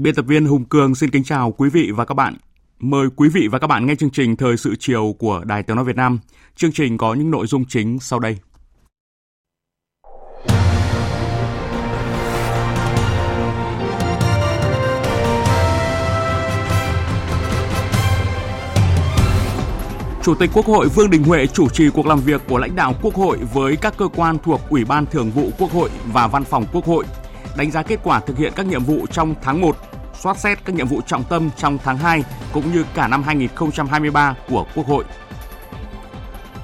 Biên tập viên Hùng Cường xin kính chào quý vị và các bạn. Mời quý vị và các bạn nghe chương trình Thời sự chiều của Đài Tiếng Nói Việt Nam. Chương trình có những nội dung chính sau đây. Chủ tịch Quốc hội Vương Đình Huệ chủ trì cuộc làm việc của lãnh đạo Quốc hội với các cơ quan thuộc Ủy ban Thường vụ Quốc hội và Văn phòng Quốc hội, đánh giá kết quả thực hiện các nhiệm vụ trong tháng 1 soát xét các nhiệm vụ trọng tâm trong tháng 2 cũng như cả năm 2023 của Quốc hội.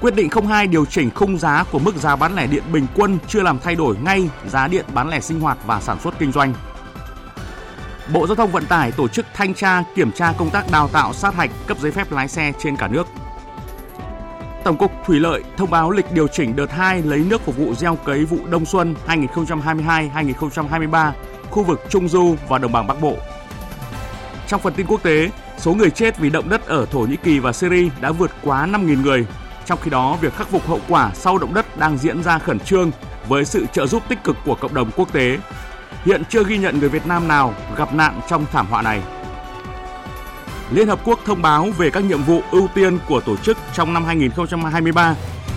Quyết định 02 điều chỉnh khung giá của mức giá bán lẻ điện bình quân chưa làm thay đổi ngay giá điện bán lẻ sinh hoạt và sản xuất kinh doanh. Bộ Giao thông Vận tải tổ chức thanh tra kiểm tra công tác đào tạo sát hạch cấp giấy phép lái xe trên cả nước. Tổng cục Thủy lợi thông báo lịch điều chỉnh đợt 2 lấy nước phục vụ gieo cấy vụ đông xuân 2022-2023 khu vực Trung Du và Đồng bằng Bắc Bộ trong phần tin quốc tế, số người chết vì động đất ở Thổ Nhĩ Kỳ và Syria đã vượt quá 5.000 người. Trong khi đó, việc khắc phục hậu quả sau động đất đang diễn ra khẩn trương với sự trợ giúp tích cực của cộng đồng quốc tế. Hiện chưa ghi nhận người Việt Nam nào gặp nạn trong thảm họa này. Liên Hợp Quốc thông báo về các nhiệm vụ ưu tiên của tổ chức trong năm 2023,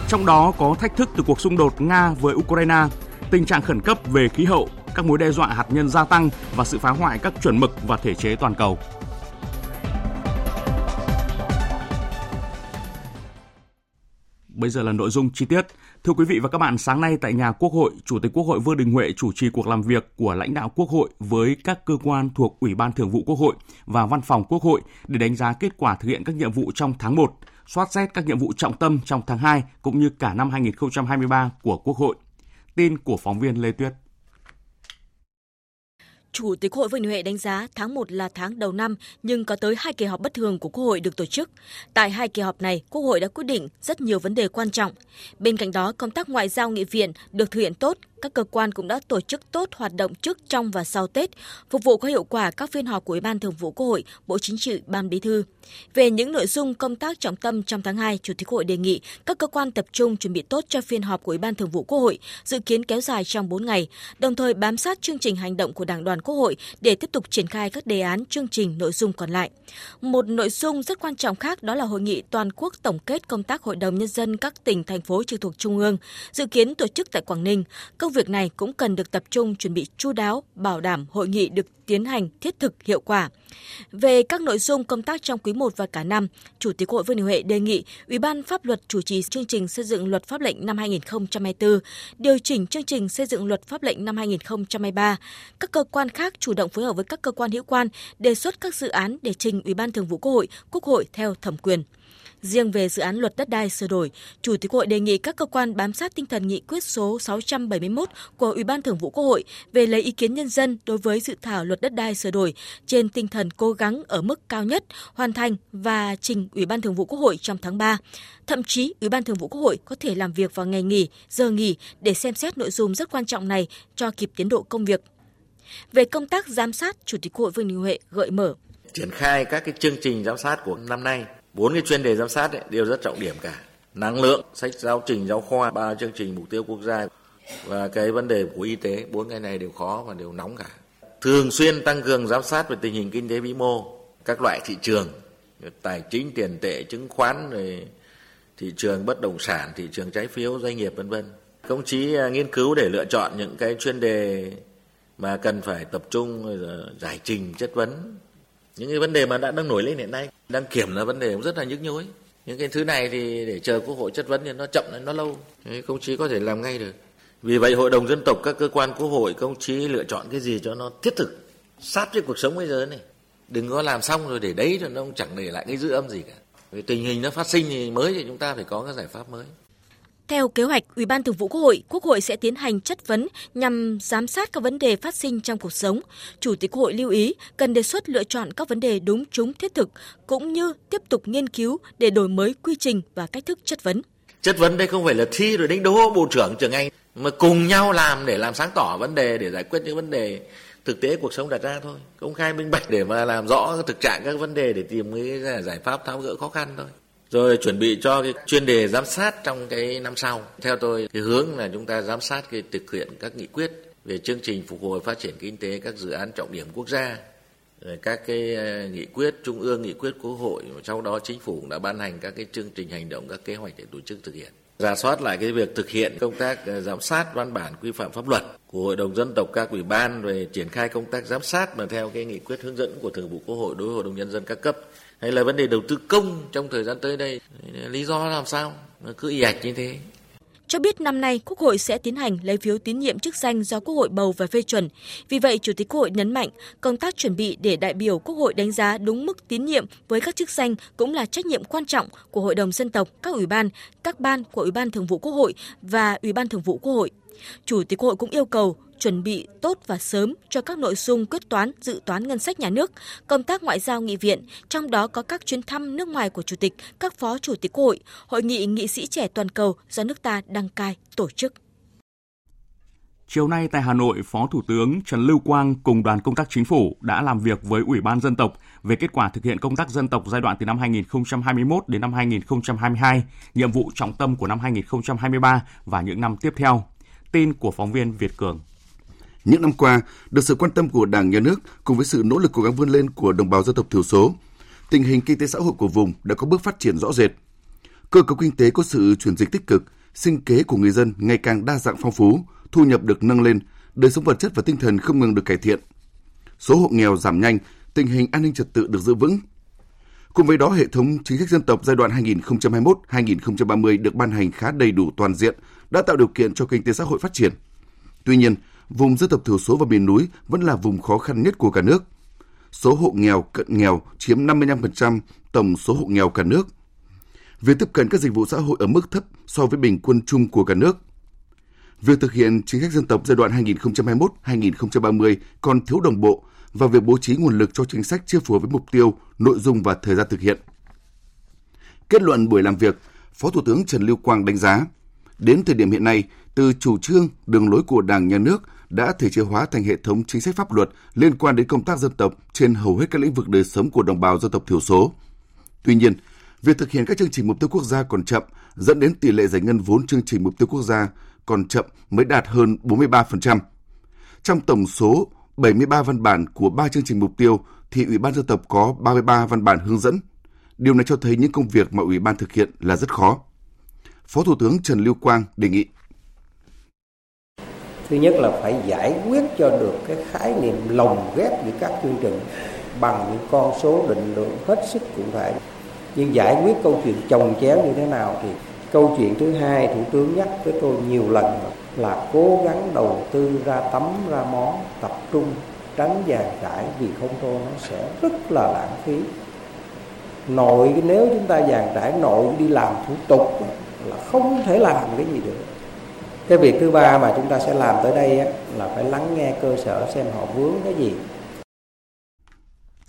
trong đó có thách thức từ cuộc xung đột Nga với Ukraine, tình trạng khẩn cấp về khí hậu các mối đe dọa hạt nhân gia tăng và sự phá hoại các chuẩn mực và thể chế toàn cầu. Bây giờ là nội dung chi tiết. Thưa quý vị và các bạn, sáng nay tại nhà Quốc hội, Chủ tịch Quốc hội Vương Đình Huệ chủ trì cuộc làm việc của lãnh đạo Quốc hội với các cơ quan thuộc Ủy ban Thường vụ Quốc hội và Văn phòng Quốc hội để đánh giá kết quả thực hiện các nhiệm vụ trong tháng 1, soát xét các nhiệm vụ trọng tâm trong tháng 2 cũng như cả năm 2023 của Quốc hội. Tin của phóng viên Lê Tuyết. Chủ tịch Hội Vương Huệ đánh giá tháng 1 là tháng đầu năm nhưng có tới hai kỳ họp bất thường của Quốc hội được tổ chức. Tại hai kỳ họp này, Quốc hội đã quyết định rất nhiều vấn đề quan trọng. Bên cạnh đó, công tác ngoại giao nghị viện được thực hiện tốt, các cơ quan cũng đã tổ chức tốt hoạt động trước, trong và sau Tết, phục vụ có hiệu quả các phiên họp của Ủy ban Thường vụ Quốc hội, Bộ Chính trị, Ban Bí thư. Về những nội dung công tác trọng tâm trong tháng 2, Chủ tịch Hội đề nghị các cơ quan tập trung chuẩn bị tốt cho phiên họp của Ủy ban Thường vụ Quốc hội, dự kiến kéo dài trong 4 ngày, đồng thời bám sát chương trình hành động của Đảng đoàn Quốc hội để tiếp tục triển khai các đề án chương trình nội dung còn lại. Một nội dung rất quan trọng khác đó là hội nghị toàn quốc tổng kết công tác Hội đồng nhân dân các tỉnh thành phố trực thuộc trung ương, dự kiến tổ chức tại Quảng Ninh. Công việc này cũng cần được tập trung chuẩn bị chu đáo, bảo đảm hội nghị được tiến hành thiết thực hiệu quả. Về các nội dung công tác trong quý 1 và cả năm, Chủ tịch Hội Vương Đình Huệ đề nghị Ủy ban pháp luật chủ trì chương trình xây dựng luật pháp lệnh năm 2024, điều chỉnh chương trình xây dựng luật pháp lệnh năm 2023. Các cơ quan khác chủ động phối hợp với các cơ quan hữu quan đề xuất các dự án để trình Ủy ban Thường vụ Quốc hội, Quốc hội theo thẩm quyền. Riêng về dự án luật đất đai sửa đổi, Chủ tịch Hội đề nghị các cơ quan bám sát tinh thần nghị quyết số 671 của Ủy ban Thường vụ Quốc hội về lấy ý kiến nhân dân đối với dự thảo luật đất đai sửa đổi trên tinh thần cố gắng ở mức cao nhất, hoàn thành và trình Ủy ban Thường vụ Quốc hội trong tháng 3. Thậm chí, Ủy ban Thường vụ Quốc hội có thể làm việc vào ngày nghỉ, giờ nghỉ để xem xét nội dung rất quan trọng này cho kịp tiến độ công việc. Về công tác giám sát, Chủ tịch Quốc hội Vương Đình Huệ gợi mở. Triển khai các cái chương trình giám sát của năm nay. Bốn cái chuyên đề giám sát ấy, đều rất trọng điểm cả. Năng lượng sách giáo trình giáo khoa ba chương trình mục tiêu quốc gia. Và cái vấn đề của y tế bốn cái này đều khó và đều nóng cả. Thường xuyên tăng cường giám sát về tình hình kinh tế vĩ mô các loại thị trường tài chính tiền tệ chứng khoán rồi thị trường bất động sản thị trường trái phiếu doanh nghiệp vân vân. Công chí à, nghiên cứu để lựa chọn những cái chuyên đề mà cần phải tập trung giải trình chất vấn những cái vấn đề mà đã đang nổi lên hiện nay đang kiểm là vấn đề cũng rất là nhức nhối những cái thứ này thì để chờ quốc hội chất vấn thì nó chậm nó lâu công chí có thể làm ngay được Vì vậy Hội đồng dân tộc các cơ quan quốc hội công chí lựa chọn cái gì cho nó thiết thực, sát với cuộc sống bây giờ này. Đừng có làm xong rồi để đấy rồi nó chẳng để lại cái dư âm gì cả. Vì tình hình nó phát sinh thì mới thì chúng ta phải có các giải pháp mới. Theo kế hoạch, Ủy ban Thường vụ Quốc hội, Quốc hội sẽ tiến hành chất vấn nhằm giám sát các vấn đề phát sinh trong cuộc sống. Chủ tịch Quốc hội lưu ý cần đề xuất lựa chọn các vấn đề đúng trúng thiết thực cũng như tiếp tục nghiên cứu để đổi mới quy trình và cách thức chất vấn. Chất vấn đây không phải là thi rồi đánh đố bộ trưởng trưởng ngành mà cùng nhau làm để làm sáng tỏ vấn đề để giải quyết những vấn đề thực tế cuộc sống đặt ra thôi công khai minh bạch để mà làm rõ thực trạng các vấn đề để tìm cái giải pháp tháo gỡ khó khăn thôi rồi chuẩn bị cho cái chuyên đề giám sát trong cái năm sau. Theo tôi, cái hướng là chúng ta giám sát cái thực hiện các nghị quyết về chương trình phục hồi phát triển kinh tế, các dự án trọng điểm quốc gia, rồi các cái ờ, nghị quyết, trung ương nghị quyết quốc hội. Sau đó chính phủ đã ban hành các cái chương trình hành động, các kế hoạch để tổ chức thực hiện. Giả soát lại cái việc thực hiện công tác ờ, giám sát văn bản quy phạm pháp luật của hội đồng dân tộc các ủy ban về triển khai công tác giám sát mà theo cái nghị quyết hướng dẫn của thường vụ quốc hội đối với hội đồng nhân dân các cấp hay là vấn đề đầu tư công trong thời gian tới đây lý do làm sao nó cứ ì ạch như thế cho biết năm nay Quốc hội sẽ tiến hành lấy phiếu tín nhiệm chức danh do Quốc hội bầu và phê chuẩn. Vì vậy, Chủ tịch Quốc hội nhấn mạnh công tác chuẩn bị để đại biểu Quốc hội đánh giá đúng mức tín nhiệm với các chức danh cũng là trách nhiệm quan trọng của Hội đồng dân tộc, các ủy ban, các ban của Ủy ban Thường vụ Quốc hội và Ủy ban Thường vụ Quốc hội. Chủ tịch Quốc hội cũng yêu cầu chuẩn bị tốt và sớm cho các nội dung quyết toán dự toán ngân sách nhà nước, công tác ngoại giao nghị viện, trong đó có các chuyến thăm nước ngoài của Chủ tịch, các phó Chủ tịch Quốc hội, hội nghị nghị sĩ trẻ toàn cầu do nước ta đăng cai tổ chức. Chiều nay tại Hà Nội, Phó Thủ tướng Trần Lưu Quang cùng đoàn công tác chính phủ đã làm việc với Ủy ban Dân tộc về kết quả thực hiện công tác dân tộc giai đoạn từ năm 2021 đến năm 2022, nhiệm vụ trọng tâm của năm 2023 và những năm tiếp theo. Tin của phóng viên Việt Cường. Những năm qua, được sự quan tâm của Đảng, Nhà nước cùng với sự nỗ lực cố gắng vươn lên của đồng bào dân tộc thiểu số, tình hình kinh tế xã hội của vùng đã có bước phát triển rõ rệt. Cơ cấu kinh tế có sự chuyển dịch tích cực, sinh kế của người dân ngày càng đa dạng phong phú, thu nhập được nâng lên, đời sống vật chất và tinh thần không ngừng được cải thiện. Số hộ nghèo giảm nhanh, tình hình an ninh trật tự được giữ vững. Cùng với đó, hệ thống chính sách dân tộc giai đoạn 2021-2030 được ban hành khá đầy đủ toàn diện, đã tạo điều kiện cho kinh tế xã hội phát triển. Tuy nhiên, vùng dân tộc thiểu số và miền núi vẫn là vùng khó khăn nhất của cả nước. Số hộ nghèo cận nghèo chiếm 55% tổng số hộ nghèo cả nước. Việc tiếp cận các dịch vụ xã hội ở mức thấp so với bình quân chung của cả nước. Việc thực hiện chính sách dân tộc giai đoạn 2021-2030 còn thiếu đồng bộ và việc bố trí nguồn lực cho chính sách chưa phù hợp với mục tiêu, nội dung và thời gian thực hiện. Kết luận buổi làm việc, Phó Thủ tướng Trần Lưu Quang đánh giá, đến thời điểm hiện nay, từ chủ trương, đường lối của Đảng, Nhà nước đã thể chế hóa thành hệ thống chính sách pháp luật liên quan đến công tác dân tộc trên hầu hết các lĩnh vực đời sống của đồng bào dân tộc thiểu số. Tuy nhiên, việc thực hiện các chương trình mục tiêu quốc gia còn chậm, dẫn đến tỷ lệ giải ngân vốn chương trình mục tiêu quốc gia còn chậm mới đạt hơn 43%. Trong tổng số 73 văn bản của 3 chương trình mục tiêu thì Ủy ban dân tộc có 33 văn bản hướng dẫn. Điều này cho thấy những công việc mà Ủy ban thực hiện là rất khó. Phó Thủ tướng Trần Lưu Quang đề nghị thứ nhất là phải giải quyết cho được cái khái niệm lồng ghép giữa các chương trình bằng những con số định lượng hết sức cụ thể. Nhưng giải quyết câu chuyện chồng chéo như thế nào thì câu chuyện thứ hai thủ tướng nhắc với tôi nhiều lần là cố gắng đầu tư ra tấm, ra món, tập trung, tránh dàn trải vì không thôi nó sẽ rất là lãng phí. Nội, nếu chúng ta dàn trải nội đi làm thủ tục là không thể làm cái gì được cái việc thứ ba mà chúng ta sẽ làm tới đây là phải lắng nghe cơ sở xem họ vướng cái gì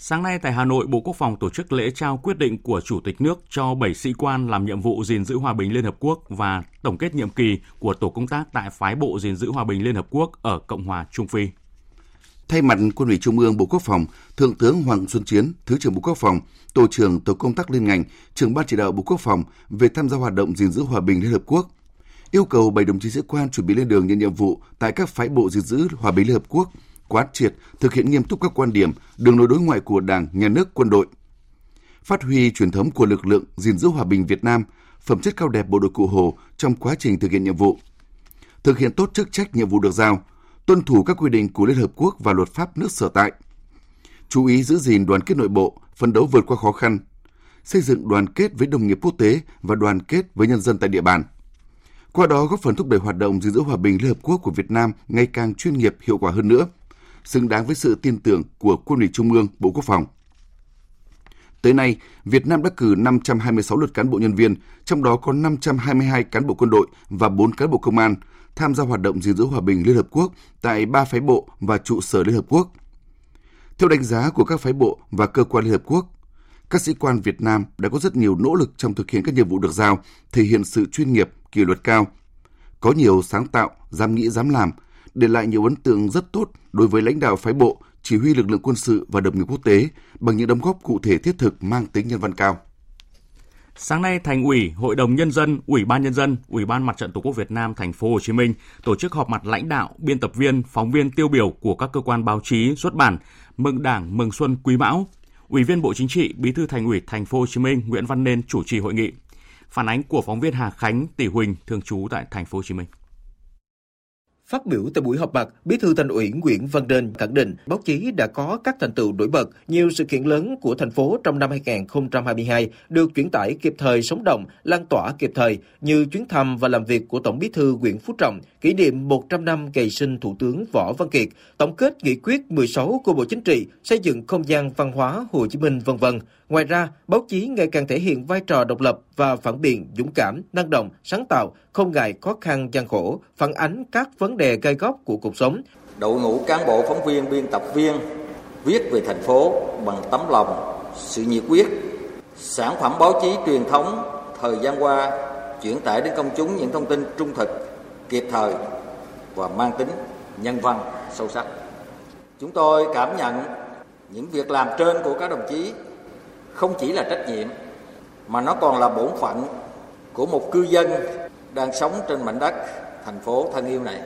Sáng nay tại Hà Nội, Bộ Quốc phòng tổ chức lễ trao quyết định của Chủ tịch nước cho 7 sĩ quan làm nhiệm vụ gìn giữ hòa bình Liên Hợp Quốc và tổng kết nhiệm kỳ của tổ công tác tại phái bộ gìn giữ hòa bình Liên Hợp Quốc ở Cộng hòa Trung Phi. Thay mặt Quân ủy Trung ương Bộ Quốc phòng, Thượng tướng Hoàng Xuân Chiến, Thứ trưởng Bộ Quốc phòng, Tổ trưởng Tổ công tác liên ngành, trưởng ban chỉ đạo Bộ Quốc phòng về tham gia hoạt động gìn giữ hòa bình Liên Hợp Quốc yêu cầu 7 đồng chí sĩ quan chuẩn bị lên đường nhận nhiệm vụ tại các phái bộ gìn giữ hòa bình Liên Hợp Quốc, quán triệt, thực hiện nghiêm túc các quan điểm, đường lối đối ngoại của Đảng, Nhà nước, quân đội. Phát huy truyền thống của lực lượng gìn giữ hòa bình Việt Nam, phẩm chất cao đẹp bộ đội cụ Hồ trong quá trình thực hiện nhiệm vụ. Thực hiện tốt chức trách nhiệm vụ được giao, tuân thủ các quy định của Liên Hợp Quốc và luật pháp nước sở tại. Chú ý giữ gìn đoàn kết nội bộ, phấn đấu vượt qua khó khăn, xây dựng đoàn kết với đồng nghiệp quốc tế và đoàn kết với nhân dân tại địa bàn qua đó góp phần thúc đẩy hoạt động gìn giữ hòa bình Liên Hợp Quốc của Việt Nam ngày càng chuyên nghiệp hiệu quả hơn nữa, xứng đáng với sự tin tưởng của Quân ủy Trung ương, Bộ Quốc phòng. Tới nay, Việt Nam đã cử 526 lượt cán bộ nhân viên, trong đó có 522 cán bộ quân đội và 4 cán bộ công an tham gia hoạt động gìn giữ hòa bình Liên Hợp Quốc tại ba phái bộ và trụ sở Liên Hợp Quốc. Theo đánh giá của các phái bộ và cơ quan Liên Hợp Quốc, các sĩ quan Việt Nam đã có rất nhiều nỗ lực trong thực hiện các nhiệm vụ được giao, thể hiện sự chuyên nghiệp, kỷ luật cao. Có nhiều sáng tạo, dám nghĩ, dám làm, để lại nhiều ấn tượng rất tốt đối với lãnh đạo phái bộ, chỉ huy lực lượng quân sự và đồng nghiệp quốc tế bằng những đóng góp cụ thể thiết thực mang tính nhân văn cao. Sáng nay, Thành ủy, Hội đồng nhân dân, Ủy ban nhân dân, Ủy ban Mặt trận Tổ quốc Việt Nam thành phố Hồ Chí Minh tổ chức họp mặt lãnh đạo, biên tập viên, phóng viên tiêu biểu của các cơ quan báo chí, xuất bản mừng Đảng, mừng Xuân Quý Mão. Ủy viên Bộ Chính trị, Bí thư Thành ủy thành phố Hồ Chí Minh Nguyễn Văn Nên chủ trì hội nghị. Phản ánh của phóng viên Hà Khánh, Tỷ Huỳnh thường trú tại thành phố Hồ Chí Minh. Phát biểu tại buổi họp mặt, Bí thư Thành ủy Nguyễn Văn Đền khẳng định báo chí đã có các thành tựu nổi bật, nhiều sự kiện lớn của thành phố trong năm 2022 được chuyển tải kịp thời sống động, lan tỏa kịp thời như chuyến thăm và làm việc của Tổng Bí thư Nguyễn Phú Trọng, kỷ niệm 100 năm ngày sinh Thủ tướng Võ Văn Kiệt, tổng kết nghị quyết 16 của Bộ Chính trị xây dựng không gian văn hóa Hồ Chí Minh vân vân. Ngoài ra, báo chí ngày càng thể hiện vai trò độc lập và phản biện dũng cảm, năng động, sáng tạo, không ngại khó khăn gian khổ, phản ánh các vấn đề gai góc của cuộc sống. Đội ngũ cán bộ phóng viên, biên tập viên viết về thành phố bằng tấm lòng, sự nhiệt quyết, sản phẩm báo chí truyền thống thời gian qua chuyển tải đến công chúng những thông tin trung thực, kịp thời và mang tính nhân văn sâu sắc. Chúng tôi cảm nhận những việc làm trên của các đồng chí không chỉ là trách nhiệm mà nó còn là bổn phận của một cư dân đang sống trên mảnh đất thành phố thân yêu này.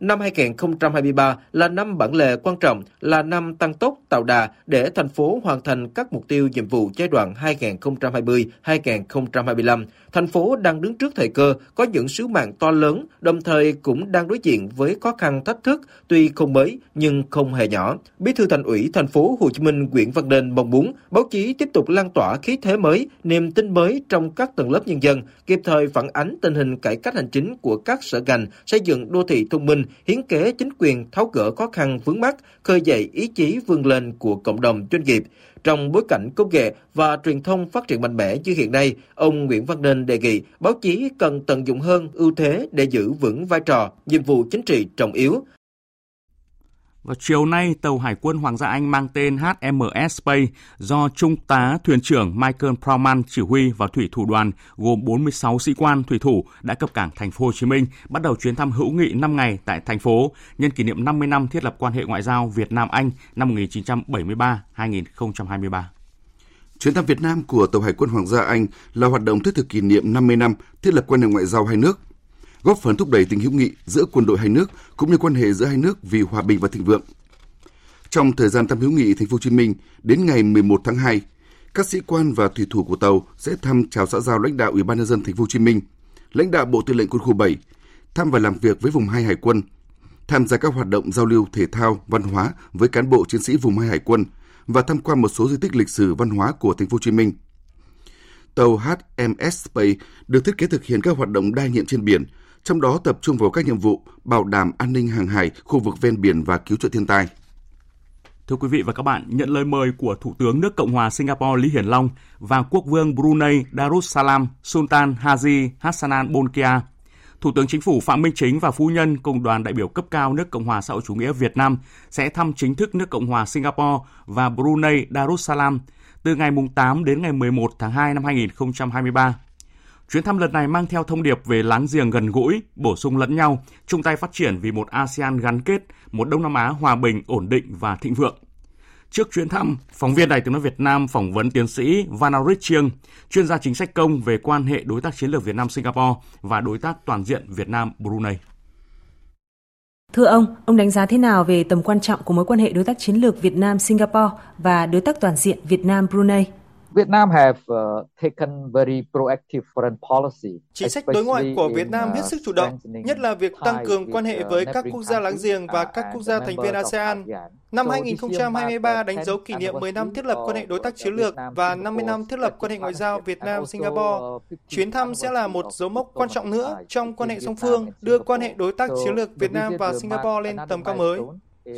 Năm 2023 là năm bản lề quan trọng, là năm tăng tốc tạo đà để thành phố hoàn thành các mục tiêu nhiệm vụ giai đoạn 2020-2025. Thành phố đang đứng trước thời cơ, có những sứ mạng to lớn, đồng thời cũng đang đối diện với khó khăn thách thức tuy không mới nhưng không hề nhỏ. Bí thư Thành ủy thành phố Hồ Chí Minh Nguyễn Văn Nên mong muốn báo chí tiếp tục lan tỏa khí thế mới, niềm tin mới trong các tầng lớp nhân dân, kịp thời phản ánh tình hình cải cách hành chính của các sở ngành, xây dựng đô thị thông minh, hiến kế chính quyền tháo gỡ khó khăn vướng mắt, khơi dậy ý chí vươn lên của cộng đồng doanh nghiệp. Trong bối cảnh công nghệ và truyền thông phát triển mạnh mẽ như hiện nay, ông Nguyễn Văn Nên đề nghị báo chí cần tận dụng hơn ưu thế để giữ vững vai trò, nhiệm vụ chính trị trọng yếu, vào chiều nay, tàu Hải quân Hoàng gia Anh mang tên HMS Space do Trung tá thuyền trưởng Michael Proman chỉ huy và thủy thủ đoàn gồm 46 sĩ quan thủy thủ đã cập cảng thành phố Hồ Chí Minh, bắt đầu chuyến thăm hữu nghị 5 ngày tại thành phố nhân kỷ niệm 50 năm thiết lập quan hệ ngoại giao Việt Nam Anh năm 1973-2023. Chuyến thăm Việt Nam của tàu Hải quân Hoàng gia Anh là hoạt động thiết thực kỷ niệm 50 năm thiết lập quan hệ ngoại giao hai nước góp phần thúc đẩy tình hữu nghị giữa quân đội hai nước cũng như quan hệ giữa hai nước vì hòa bình và thịnh vượng. Trong thời gian thăm hữu nghị thành phố Hồ Chí Minh đến ngày 11 tháng 2, các sĩ quan và thủy thủ của tàu sẽ thăm chào xã giao lãnh đạo Ủy ban nhân dân thành phố Hồ Chí Minh, lãnh đạo Bộ Tư lệnh Quân khu 7, thăm và làm việc với vùng 2 Hải quân, tham gia các hoạt động giao lưu thể thao, văn hóa với cán bộ chiến sĩ vùng 2 Hải quân và tham quan một số di tích lịch sử văn hóa của thành phố Hồ Chí Minh. Tàu HMS Space được thiết kế thực hiện các hoạt động đa nhiệm trên biển, trong đó tập trung vào các nhiệm vụ bảo đảm an ninh hàng hải, khu vực ven biển và cứu trợ thiên tai. Thưa quý vị và các bạn, nhận lời mời của Thủ tướng nước Cộng hòa Singapore Lý Hiển Long và Quốc vương Brunei Darussalam Sultan Haji Hassanan Bolkiah, Thủ tướng Chính phủ Phạm Minh Chính và phu nhân cùng đoàn đại biểu cấp cao nước Cộng hòa xã hội chủ nghĩa Việt Nam sẽ thăm chính thức nước Cộng hòa Singapore và Brunei Darussalam từ ngày 8 đến ngày 11 tháng 2 năm 2023 Chuyến thăm lần này mang theo thông điệp về láng giềng gần gũi, bổ sung lẫn nhau, chung tay phát triển vì một ASEAN gắn kết, một Đông Nam Á hòa bình, ổn định và thịnh vượng. Trước chuyến thăm, phóng viên Đài tiếng nói Việt Nam phỏng vấn tiến sĩ Vanarit Chiang, chuyên gia chính sách công về quan hệ đối tác chiến lược Việt Nam Singapore và đối tác toàn diện Việt Nam Brunei. Thưa ông, ông đánh giá thế nào về tầm quan trọng của mối quan hệ đối tác chiến lược Việt Nam Singapore và đối tác toàn diện Việt Nam Brunei? Vietnam have uh, taken very proactive foreign policy. Chính sách đối ngoại của Việt Nam hết sức chủ động, nhất là việc tăng cường quan hệ với các quốc gia láng giềng và các quốc gia thành viên ASEAN. Năm 2023 đánh dấu kỷ niệm 10 năm thiết lập quan hệ đối tác chiến lược và 50 năm thiết lập quan hệ ngoại giao Việt Nam Singapore. Chuyến thăm sẽ là một dấu mốc quan trọng nữa trong quan hệ song phương, đưa quan hệ đối tác chiến lược Việt Nam và Singapore lên tầm cao mới.